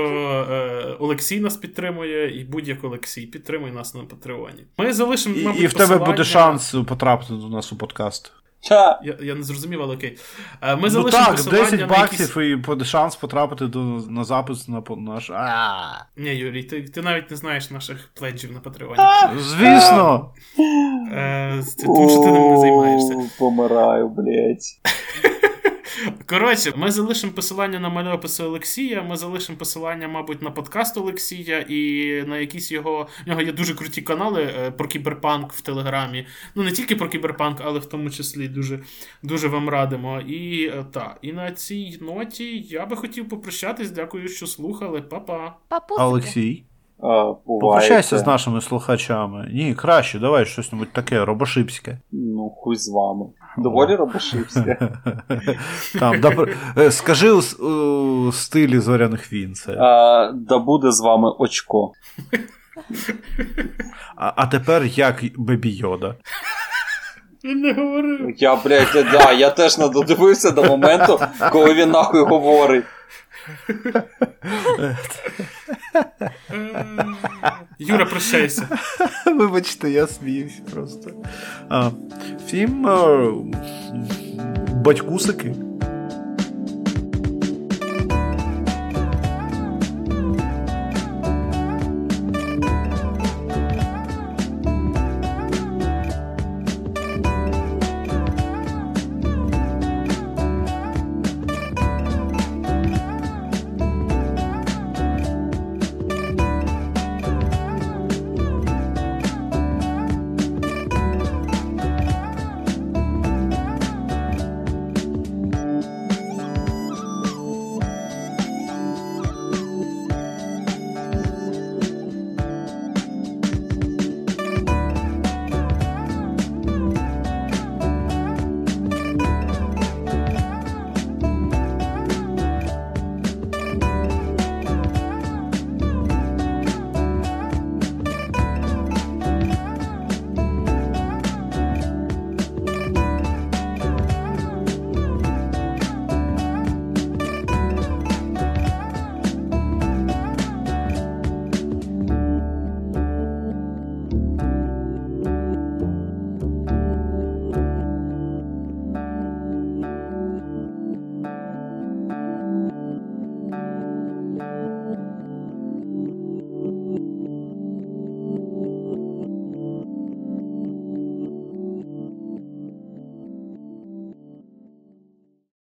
е, Олексій нас підтримує, і будь-як Олексій підтримує нас на Патреоні. Ми залишимо, І, мабуть, і в тебе буде шанс потрапити до нас у подкаст. Я, я не зрозумів, але окей. Е, Ми Ну залишимо так, посилання 10 на баксів якісь... і шанс потрапити до, на запис на наш. А, Ні, Юрій, ти, ти навіть не знаєш наших пледжів на Патреоні. Звісно! Е, це тому що ти ним не займаєшся. Помираю, блядь. Коротше, ми залишимо посилання на мальописи Олексія, ми залишимо посилання, мабуть, на подкаст Олексія і на якісь його. В нього є дуже круті канали е, про кіберпанк в Телеграмі. Ну, не тільки про кіберпанк, але в тому числі дуже, дуже вам радимо. І е, та, і на цій ноті я би хотів попрощатись. Дякую, що слухали. Па-па. Папусики. Олексій, Попрощайся з нашими слухачами. Ні, краще, давай щось таке, робошипське. Ну, хуй з вами. Доволі робошивське. [laughs] Там, да, е, скажи у, у стилі зоряних війн це. А, да буде з вами очко. [laughs] А, а тепер як Бебі Йода. Він не говорив. Я, блядь, да, я теж не додивився до моменту, коли він нахуй говорить. [laughs] Юра, прощайся. [laughs] Вибачте, я сміюсь просто. А, Фільм е, батькусики.